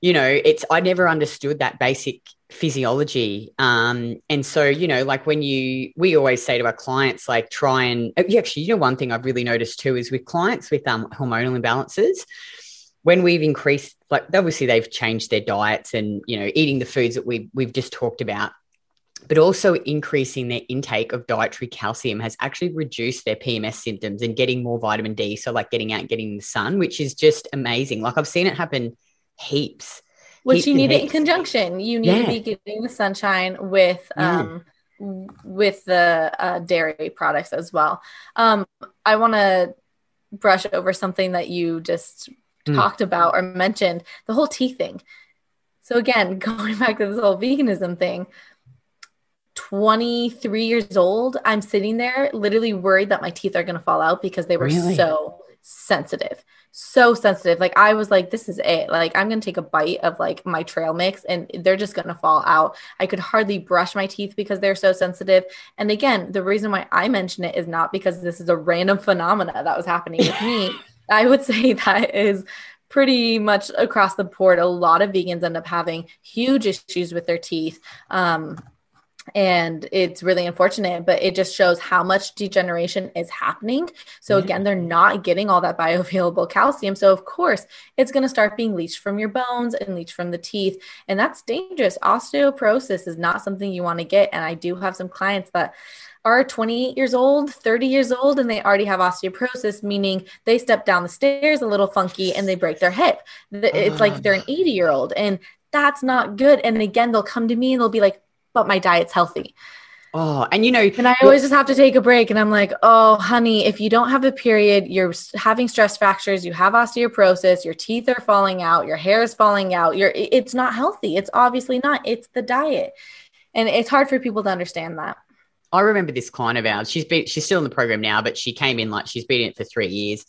[SPEAKER 3] you know it's i never understood that basic physiology. Um and so you know like when you we always say to our clients like try and actually you know one thing i've really noticed too is with clients with um hormonal imbalances when we've increased like obviously they've changed their diets and you know eating the foods that we we've just talked about but also increasing their intake of dietary calcium has actually reduced their PMS symptoms and getting more vitamin D. So, like getting out and getting the sun, which is just amazing. Like, I've seen it happen heaps.
[SPEAKER 1] Which
[SPEAKER 3] heaps
[SPEAKER 1] you need it in conjunction. You need yeah. to be getting the sunshine with, um, with the uh, dairy products as well. Um, I want to brush over something that you just mm. talked about or mentioned the whole tea thing. So again, [LAUGHS] going back to this whole veganism thing, 23 years old, I'm sitting there literally worried that my teeth are going to fall out because they were really? so sensitive. So sensitive. Like I was like, this is it. Like I'm going to take a bite of like my trail mix and they're just going to fall out. I could hardly brush my teeth because they're so sensitive. And again, the reason why I mention it is not because this is a random phenomena that was happening with me. [LAUGHS] I would [LAUGHS] say that is pretty much across the board, a lot of vegans end up having huge issues with their teeth. Um, and it's really unfortunate but it just shows how much degeneration is happening. So again they're not getting all that bioavailable calcium. So of course it's going to start being leached from your bones and leached from the teeth and that's dangerous. Osteoporosis is not something you want to get and i do have some clients that are 28 years old, 30 years old, and they already have osteoporosis, meaning they step down the stairs a little funky and they break their hip. It's like they're an 80 year old, and that's not good. And again, they'll come to me and they'll be like, but my diet's healthy.
[SPEAKER 3] Oh, and you know,
[SPEAKER 1] and I always just have to take a break. And I'm like, oh, honey, if you don't have a period, you're having stress fractures, you have osteoporosis, your teeth are falling out, your hair is falling out. You're, it's not healthy. It's obviously not. It's the diet, and it's hard for people to understand that.
[SPEAKER 3] I remember this client of ours. She's been she's still in the program now, but she came in like she's been in it for three years,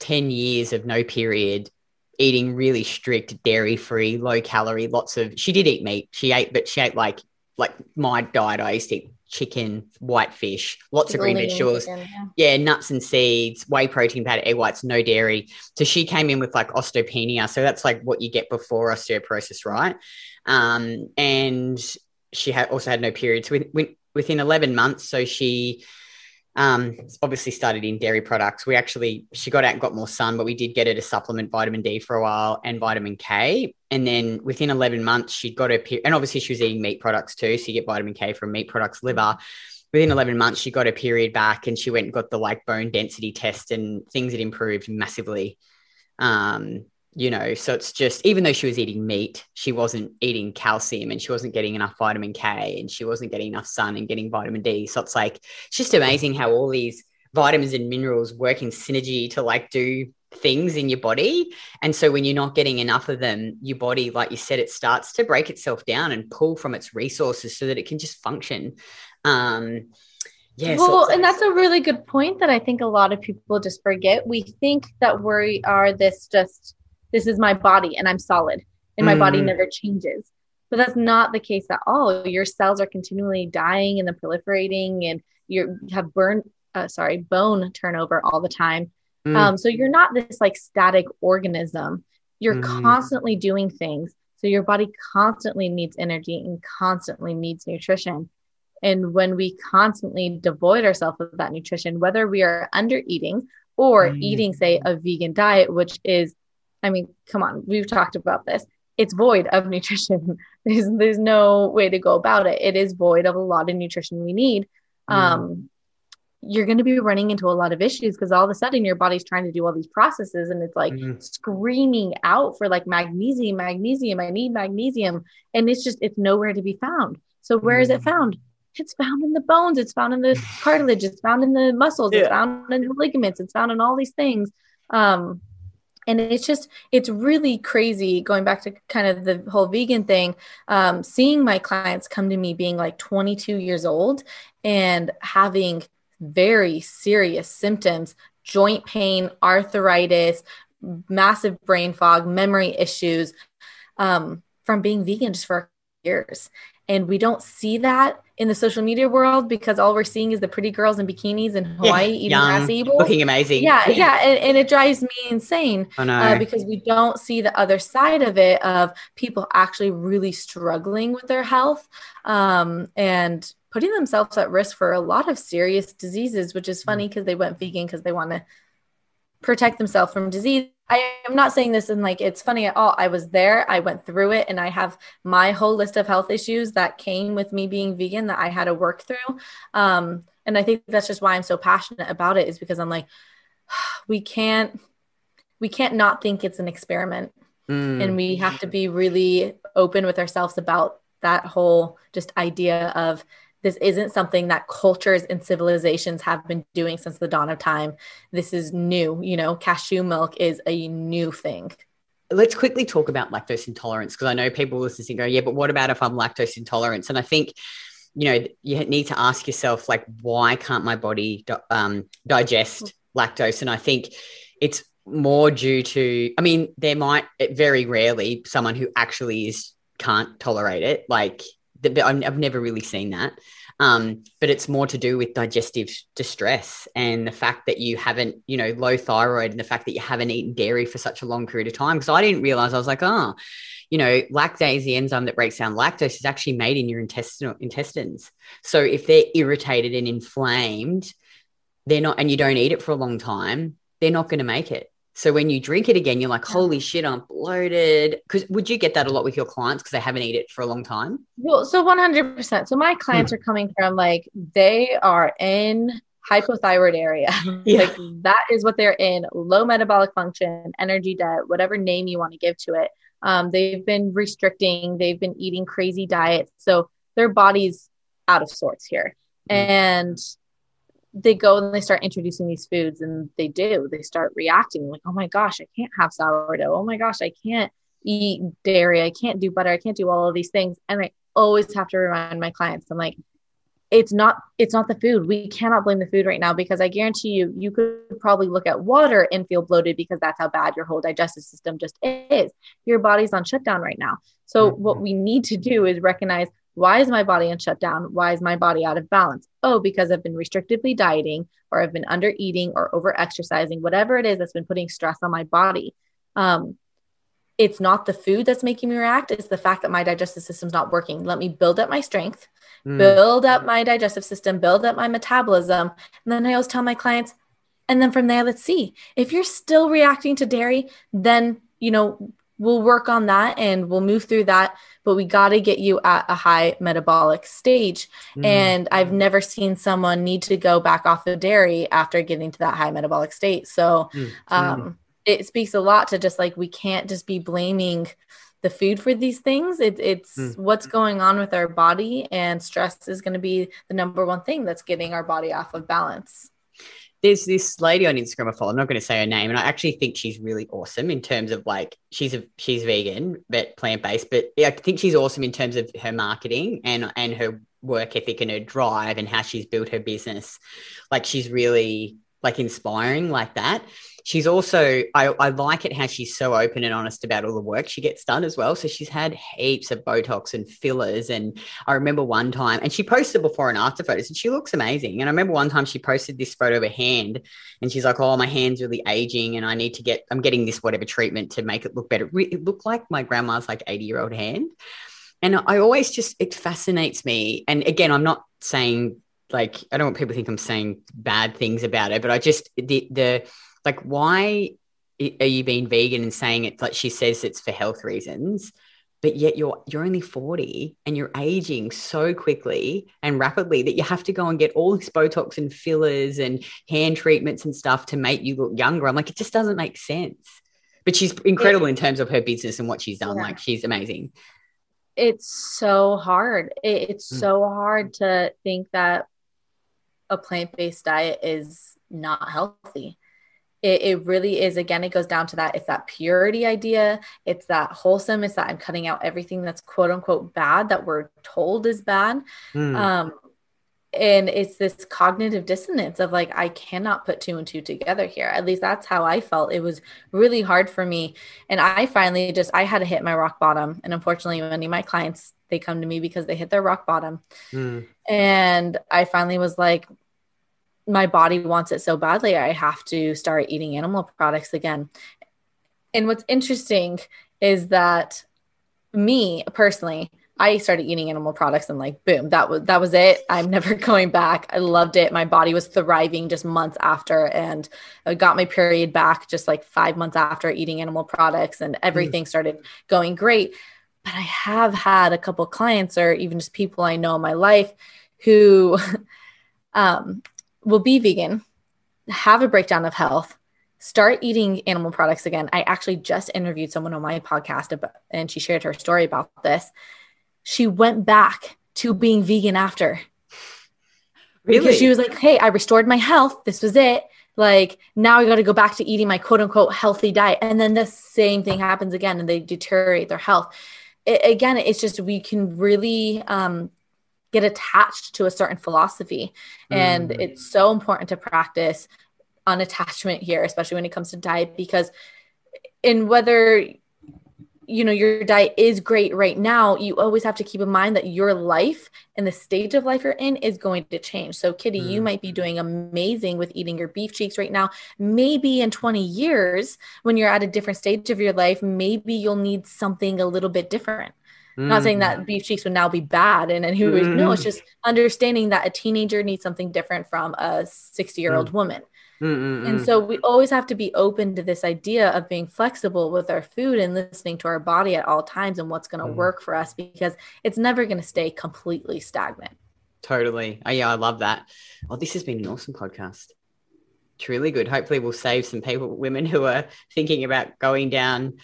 [SPEAKER 3] ten years of no period, eating really strict dairy free, low calorie, lots of. She did eat meat. She ate, but she ate like like my diet. I used to eat chicken, white fish, lots of green vegetables, chicken, yeah. yeah. nuts and seeds, whey protein powder, egg whites, no dairy. So she came in with like osteopenia. So that's like what you get before osteoporosis, right? Um, and she had also had no periods. So within 11 months, so she um, obviously started in dairy products. We actually, she got out and got more sun, but we did get her to supplement vitamin D for a while and vitamin K. And then within 11 months, she got her, and obviously she was eating meat products too. So you get vitamin K from meat products, liver. Within 11 months, she got her period back and she went and got the like bone density test and things had improved massively. Um, you know so it's just even though she was eating meat she wasn't eating calcium and she wasn't getting enough vitamin k and she wasn't getting enough sun and getting vitamin d. So it's like it's just amazing how all these vitamins and minerals work in synergy to like do things in your body. And so when you're not getting enough of them your body like you said it starts to break itself down and pull from its resources so that it can just function. Um
[SPEAKER 1] yeah, well, so and that's a really good point that I think a lot of people just forget. We think that we are this just this is my body and I'm solid and my mm. body never changes. But that's not the case at all. Your cells are continually dying and then proliferating, and you have burn, uh, sorry, bone turnover all the time. Mm. Um, so you're not this like static organism. You're mm. constantly doing things. So your body constantly needs energy and constantly needs nutrition. And when we constantly devoid ourselves of that nutrition, whether we are under eating or mm. eating, say, a vegan diet, which is I mean, come on, we've talked about this. It's void of [LAUGHS] nutrition. there's there's no way to go about it. It is void of a lot of nutrition we need. Mm. Um, you're going to be running into a lot of issues because all of a sudden your body's trying to do all these processes and it's like mm. screaming out for like magnesium, magnesium. I need magnesium, and it's just it's nowhere to be found. So where mm. is it found? It's found in the bones. It's found in the [LAUGHS] cartilage. It's found in the muscles. Yeah. It's found in the ligaments. It's found in all these things. Um, and it's just it's really crazy going back to kind of the whole vegan thing um, seeing my clients come to me being like 22 years old and having very serious symptoms joint pain arthritis massive brain fog memory issues um, from being vegan just for years and we don't see that in the social media world because all we're seeing is the pretty girls in bikinis in Hawaii yeah, eating young, evil.
[SPEAKER 3] looking amazing.
[SPEAKER 1] Yeah, yeah, and, and, it drives me insane uh, because we don't see the other side of it of people actually really struggling with their health um, and putting themselves at risk for a lot of serious diseases. Which is funny because mm. they went vegan because they want to protect themselves from disease I am not saying this in like it's funny at all. I was there, I went through it, and I have my whole list of health issues that came with me being vegan that I had to work through. Um, and I think that's just why I'm so passionate about it, is because I'm like, [SIGHS] we can't we can't not think it's an experiment. Mm. And we have to be really open with ourselves about that whole just idea of this isn't something that cultures and civilizations have been doing since the dawn of time. This is new. You know, cashew milk is a new thing.
[SPEAKER 3] let's quickly talk about lactose intolerance because I know people listening go, yeah, but what about if I'm lactose intolerant? And I think, you know, you need to ask yourself, like, why can't my body um, digest lactose? And I think it's more due to, I mean, there might very rarely someone who actually is can't tolerate it. Like, I've never really seen that. Um, but it's more to do with digestive distress and the fact that you haven't, you know, low thyroid and the fact that you haven't eaten dairy for such a long period of time. Because I didn't realize I was like, oh, you know, lactase, the enzyme that breaks down lactose, is actually made in your intestinal intestines. So if they're irritated and inflamed, they're not, and you don't eat it for a long time, they're not going to make it. So when you drink it again, you're like, holy shit, I'm bloated. Because would you get that a lot with your clients because they haven't eaten it for a long time?
[SPEAKER 1] Well, so 100%. So my clients mm. are coming from like, they are in hypothyroid area. [LAUGHS] [LAUGHS] Yeah. like that is what they're in low metabolic function, energy debt, whatever name you want to give to it. Um, they've been restricting, they've been eating crazy diets. So their body's out of sorts here. Mm. And they go and they start introducing these foods and they do they start reacting like oh my gosh i can't have sourdough. Oh my gosh i can't eat dairy. I can't do butter. I can't do all of these things. And i always have to remind my clients i'm like it's not it's not the food. We cannot blame the food right now because i guarantee you you could probably look at water and feel bloated because that's how bad your whole digestive system just is. Your body's on shutdown right now. So mm-hmm. what we need to do is recognize why is my body in shutdown? Why is my body out of balance? Oh, because I've been restrictively dieting or I've been under eating or over exercising, whatever it is that's been putting stress on my body. Um, it's not the food that's making me react, it's the fact that my digestive system's not working. Let me build up my strength, mm. build up my digestive system, build up my metabolism. And then I always tell my clients, and then from there, let's see. If you're still reacting to dairy, then, you know, we'll work on that and we'll move through that but we got to get you at a high metabolic stage mm. and i've never seen someone need to go back off of dairy after getting to that high metabolic state so mm. um, it speaks a lot to just like we can't just be blaming the food for these things it, it's mm. what's going on with our body and stress is going to be the number one thing that's getting our body off of balance
[SPEAKER 3] there's this lady on Instagram I follow. I'm not going to say her name, and I actually think she's really awesome in terms of like she's a she's vegan but plant based, but I think she's awesome in terms of her marketing and and her work ethic and her drive and how she's built her business. Like she's really like inspiring like that she's also I, I like it how she's so open and honest about all the work she gets done as well. So she's had heaps of Botox and fillers. And I remember one time, and she posted before and after photos, and she looks amazing. And I remember one time she posted this photo of her hand, and she's like, "Oh, my hand's really aging, and I need to get I'm getting this whatever treatment to make it look better." It looked like my grandma's like 80 year old hand. And I always just it fascinates me. And again, I'm not saying like I don't want people to think I'm saying bad things about it, but I just the the like why are you being vegan and saying it's like she says it's for health reasons but yet you're you're only 40 and you're aging so quickly and rapidly that you have to go and get all this botox and fillers and hand treatments and stuff to make you look younger. I'm like it just doesn't make sense. But she's incredible in terms of her business and what she's done. Yeah. like she's amazing.
[SPEAKER 1] It's so hard. It's mm. so hard to think that a plant-based diet is not healthy it, it really is again it goes down to that it's that purity idea it's that wholesome it's that i'm cutting out everything that's quote unquote bad that we're told is bad. Mm. um and it's this cognitive dissonance of like i cannot put two and two together here. At least that's how i felt. It was really hard for me. And i finally just i had to hit my rock bottom. And unfortunately many of my clients they come to me because they hit their rock bottom. Mm. and i finally was like my body wants it so badly, I have to start eating animal products again. And what's interesting is that me personally, I started eating animal products and like boom, that was that was it. I'm [LAUGHS] never going back. I loved it. My body was thriving just months after and I got my period back just like 5 months after eating animal products and everything mm. started going great. But I have had a couple clients or even just people I know in my life who [LAUGHS] um will be vegan, have a breakdown of health, start eating animal products again. I actually just interviewed someone on my podcast about, and she shared her story about this. She went back to being vegan after. Really? Because she was like, hey, I restored my health. This was it. like now I got to go back to eating my quote unquote healthy diet. And then the same thing happens again and they deteriorate their health. It, again, it's just we can really um, get attached to a certain philosophy. And mm. it's so important to practice unattachment here, especially when it comes to diet, because in whether you know your diet is great right now you always have to keep in mind that your life and the stage of life you're in is going to change so kitty mm. you might be doing amazing with eating your beef cheeks right now maybe in 20 years when you're at a different stage of your life maybe you'll need something a little bit different mm. not saying that mm. beef cheeks would now be bad and, and who mm. no it's just understanding that a teenager needs something different from a 60 year old mm. woman Mm-mm-mm. And so we always have to be open to this idea of being flexible with our food and listening to our body at all times and what's going to mm. work for us because it's never going to stay completely stagnant.
[SPEAKER 3] Totally. Oh, yeah, I love that. Oh, this has been an awesome podcast. Truly good. Hopefully, we'll save some people, women who are thinking about going down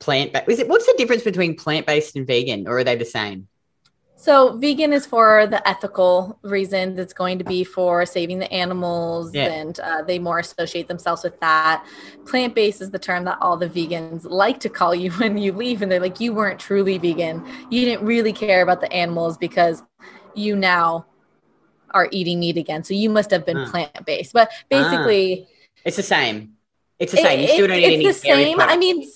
[SPEAKER 3] plant based. What's the difference between plant based and vegan, or are they the same?
[SPEAKER 1] So vegan is for the ethical reasons. It's going to be for saving the animals, yeah. and uh, they more associate themselves with that. Plant based is the term that all the vegans like to call you [LAUGHS] when you leave, and they're like, "You weren't truly vegan. You didn't really care about the animals because you now are eating meat again. So you must have been uh. plant based." But basically,
[SPEAKER 3] uh. it's the same. It's the same. You still don't eat any.
[SPEAKER 1] The same. I mean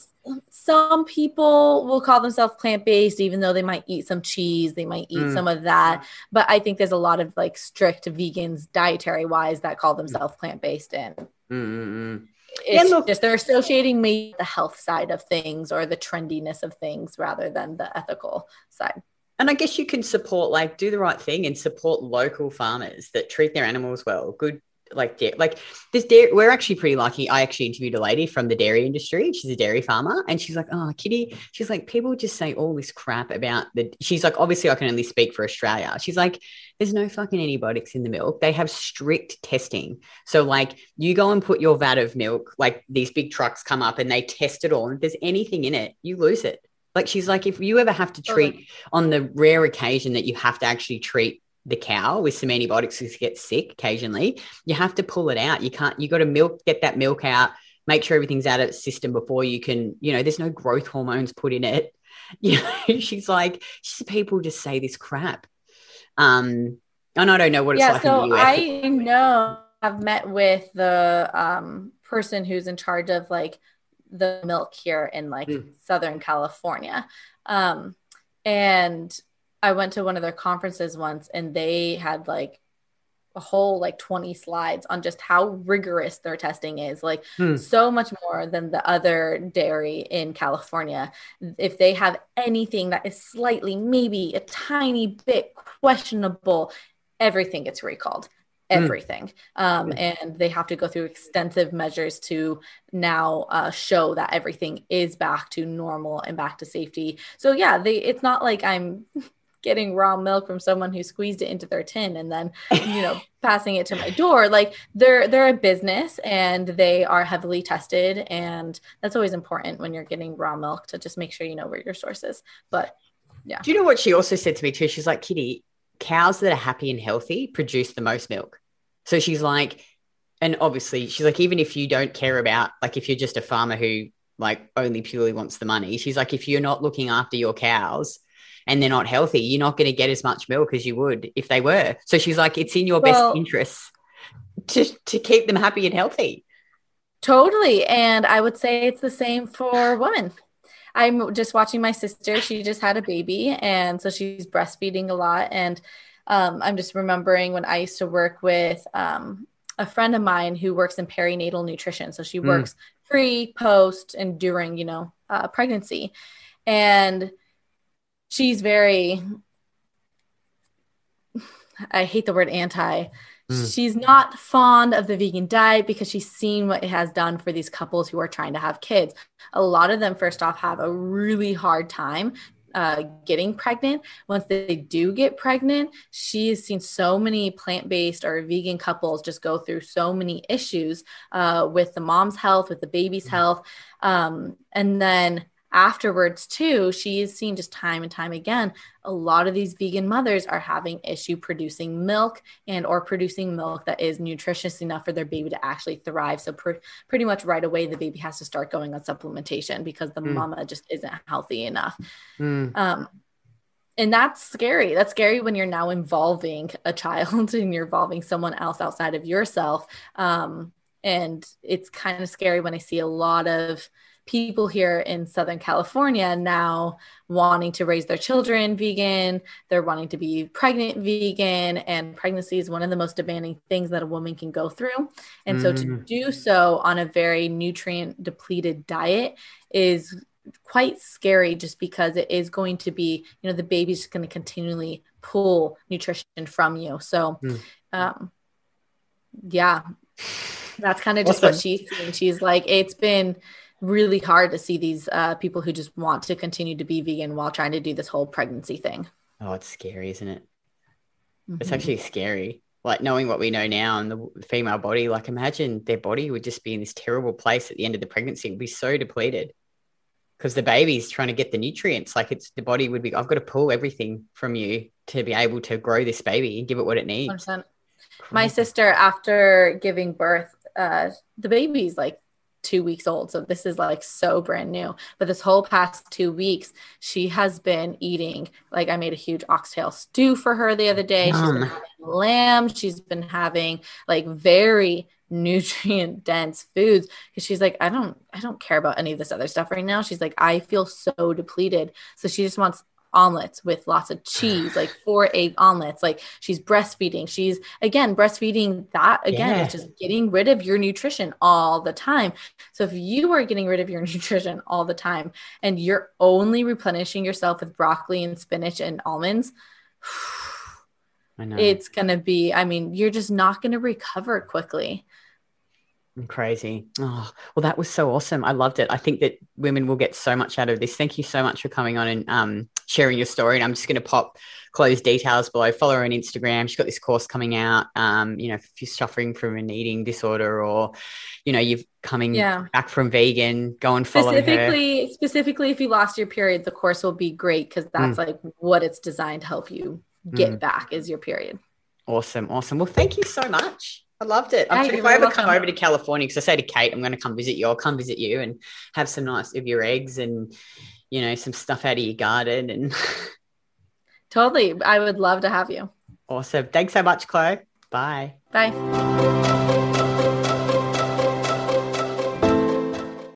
[SPEAKER 1] some people will call themselves plant-based even though they might eat some cheese they might eat mm. some of that but i think there's a lot of like strict vegans dietary wise that call themselves plant-based and mm-hmm. it's yeah, just they're associating me the health side of things or the trendiness of things rather than the ethical side
[SPEAKER 3] and I guess you can support, like, do the right thing and support local farmers that treat their animals well, good like like this dairy we're actually pretty lucky. I actually interviewed a lady from the dairy industry. She's a dairy farmer. And she's like oh kitty. She's like people just say all this crap about the she's like obviously i can only speak for australia. She's like there's no fucking antibiotics in the milk. They have strict testing. So like you go and put your vat of milk like these big trucks come up and they test it all. And if there's anything in it you lose it. Like she's like if you ever have to treat on the rare occasion that you have to actually treat the cow with some antibiotics to get sick occasionally, you have to pull it out. You can't, you got to milk, get that milk out, make sure everything's out of its system before you can, you know, there's no growth hormones put in it. [LAUGHS] You know, she's like, she's, people just say this crap. Um, and I don't know what it's yeah, like so in the US.
[SPEAKER 1] I know I've met with the um, person who's in charge of like the milk here in like mm. Southern California. Um, and I went to one of their conferences once and they had like a whole like 20 slides on just how rigorous their testing is like hmm. so much more than the other dairy in California. If they have anything that is slightly maybe a tiny bit questionable everything gets recalled. Hmm. everything. Um, and they have to go through extensive measures to now uh, show that everything is back to normal and back to safety. So yeah they it's not like i'm getting raw milk from someone who squeezed it into their tin and then you know [LAUGHS] passing it to my door. Like they're they're a business and they are heavily tested and that's always important when you're getting raw milk to just make sure you know where your source is. But yeah.
[SPEAKER 3] Do you know what she also said to me too? She's like kitty cows that are happy and healthy produce the most milk. So she's like and obviously she's like even if you don't care about like if you're just a farmer who like only purely wants the money she's like if you're not looking after your cows and they're not healthy, you're not going to get as much milk as you would if they were. So she's like, it's in your well, best interest to, to keep them happy and healthy.
[SPEAKER 1] Totally. And I would say it's the same for women. I'm just watching my sister. She just had a baby. And so she's breastfeeding a lot. And um, I'm just remembering when I used to work with um, a friend of mine who works in perinatal nutrition. So she hmm. works mm. pre, post, and during, you know, uh, pregnancy. And she's very I hate the word anti. Mm. She's not fond of the vegan diet because she's seen what it has done for these couples who are trying to have kids. A lot of them, first off, have a really hard time uh, getting pregnant. Once they do get pregnant, she has seen so many plant based or vegan couples just go through so many issues uh, with the mom's health, with the baby's mm. health. Um, and then afterwards too she is seeing just time and time again a lot of these vegan mothers are having issue producing milk and or producing milk that is nutritious enough for their baby to actually thrive so pr- pretty much right away the baby has to start going on supplementation because the mm. mama just isn't healthy enough mm. um, and that's scary that's scary when you're now involving a child [LAUGHS] and you're involving someone else outside of yourself um, and it's kind of scary when i see a lot of people here in Southern California now wanting to raise their children vegan. They're wanting to be pregnant vegan, and pregnancy is one of the most demanding things that a woman can go through. And mm. so to mm. do so on a very nutrient depleted diet is quite scary just because it is going to be, you know, the baby's going to continually pull nutrition from you. So, mm. um, yeah, that's kind of just what she's seeing. She's like, it's been really hard to see these uh, people who just want to continue to be vegan while trying to do this whole pregnancy thing.
[SPEAKER 3] Oh, it's scary, isn't it? Mm-hmm. It's actually scary. Like knowing what we know now and the female body, like imagine their body would just be in this terrible place at the end of the pregnancy. It'd be so depleted because the baby's trying to get the nutrients. Like it's the body would be, I've got to pull everything from you to be able to grow this baby and give it what it needs. 100%.
[SPEAKER 1] My sister, after giving birth, uh, the baby's like two weeks old. So this is like so brand new. But this whole past two weeks, she has been eating like I made a huge oxtail stew for her the other day. She's been lamb. She's been having like very [LAUGHS] nutrient dense foods because she's like i don't i don't care about any of this other stuff right now she's like i feel so depleted so she just wants omelets with lots of cheese, like [SIGHS] four egg omelets. Like she's breastfeeding. She's again breastfeeding. That again yeah. is just getting rid of your nutrition all the time. So if you are getting rid of your [LAUGHS] nutrition all the time and you're only replenishing yourself with broccoli and spinach and almonds, [SIGHS] it's gonna be. I mean, you're just not gonna recover quickly.
[SPEAKER 3] Crazy. Oh, well, that was so awesome. I loved it. I think that women will get so much out of this. Thank you so much for coming on and um, sharing your story. And I'm just going to pop Chlo's details below. Follow her on Instagram. She's got this course coming out. Um, you know, if you're suffering from an eating disorder or, you know, you've coming yeah. back from vegan, go and follow
[SPEAKER 1] specifically,
[SPEAKER 3] her.
[SPEAKER 1] Specifically, if you lost your period, the course will be great because that's mm. like what it's designed to help you get mm. back is your period.
[SPEAKER 3] Awesome. Awesome. Well, thank you so much. I loved it. I'm if I ever come over to California, because I say to Kate, I'm going to come visit you. I'll come visit you and have some nice of your eggs and you know some stuff out of your garden and. [LAUGHS]
[SPEAKER 1] totally, I would love to have you.
[SPEAKER 3] Awesome. Thanks so much, Chlo. Bye.
[SPEAKER 1] Bye.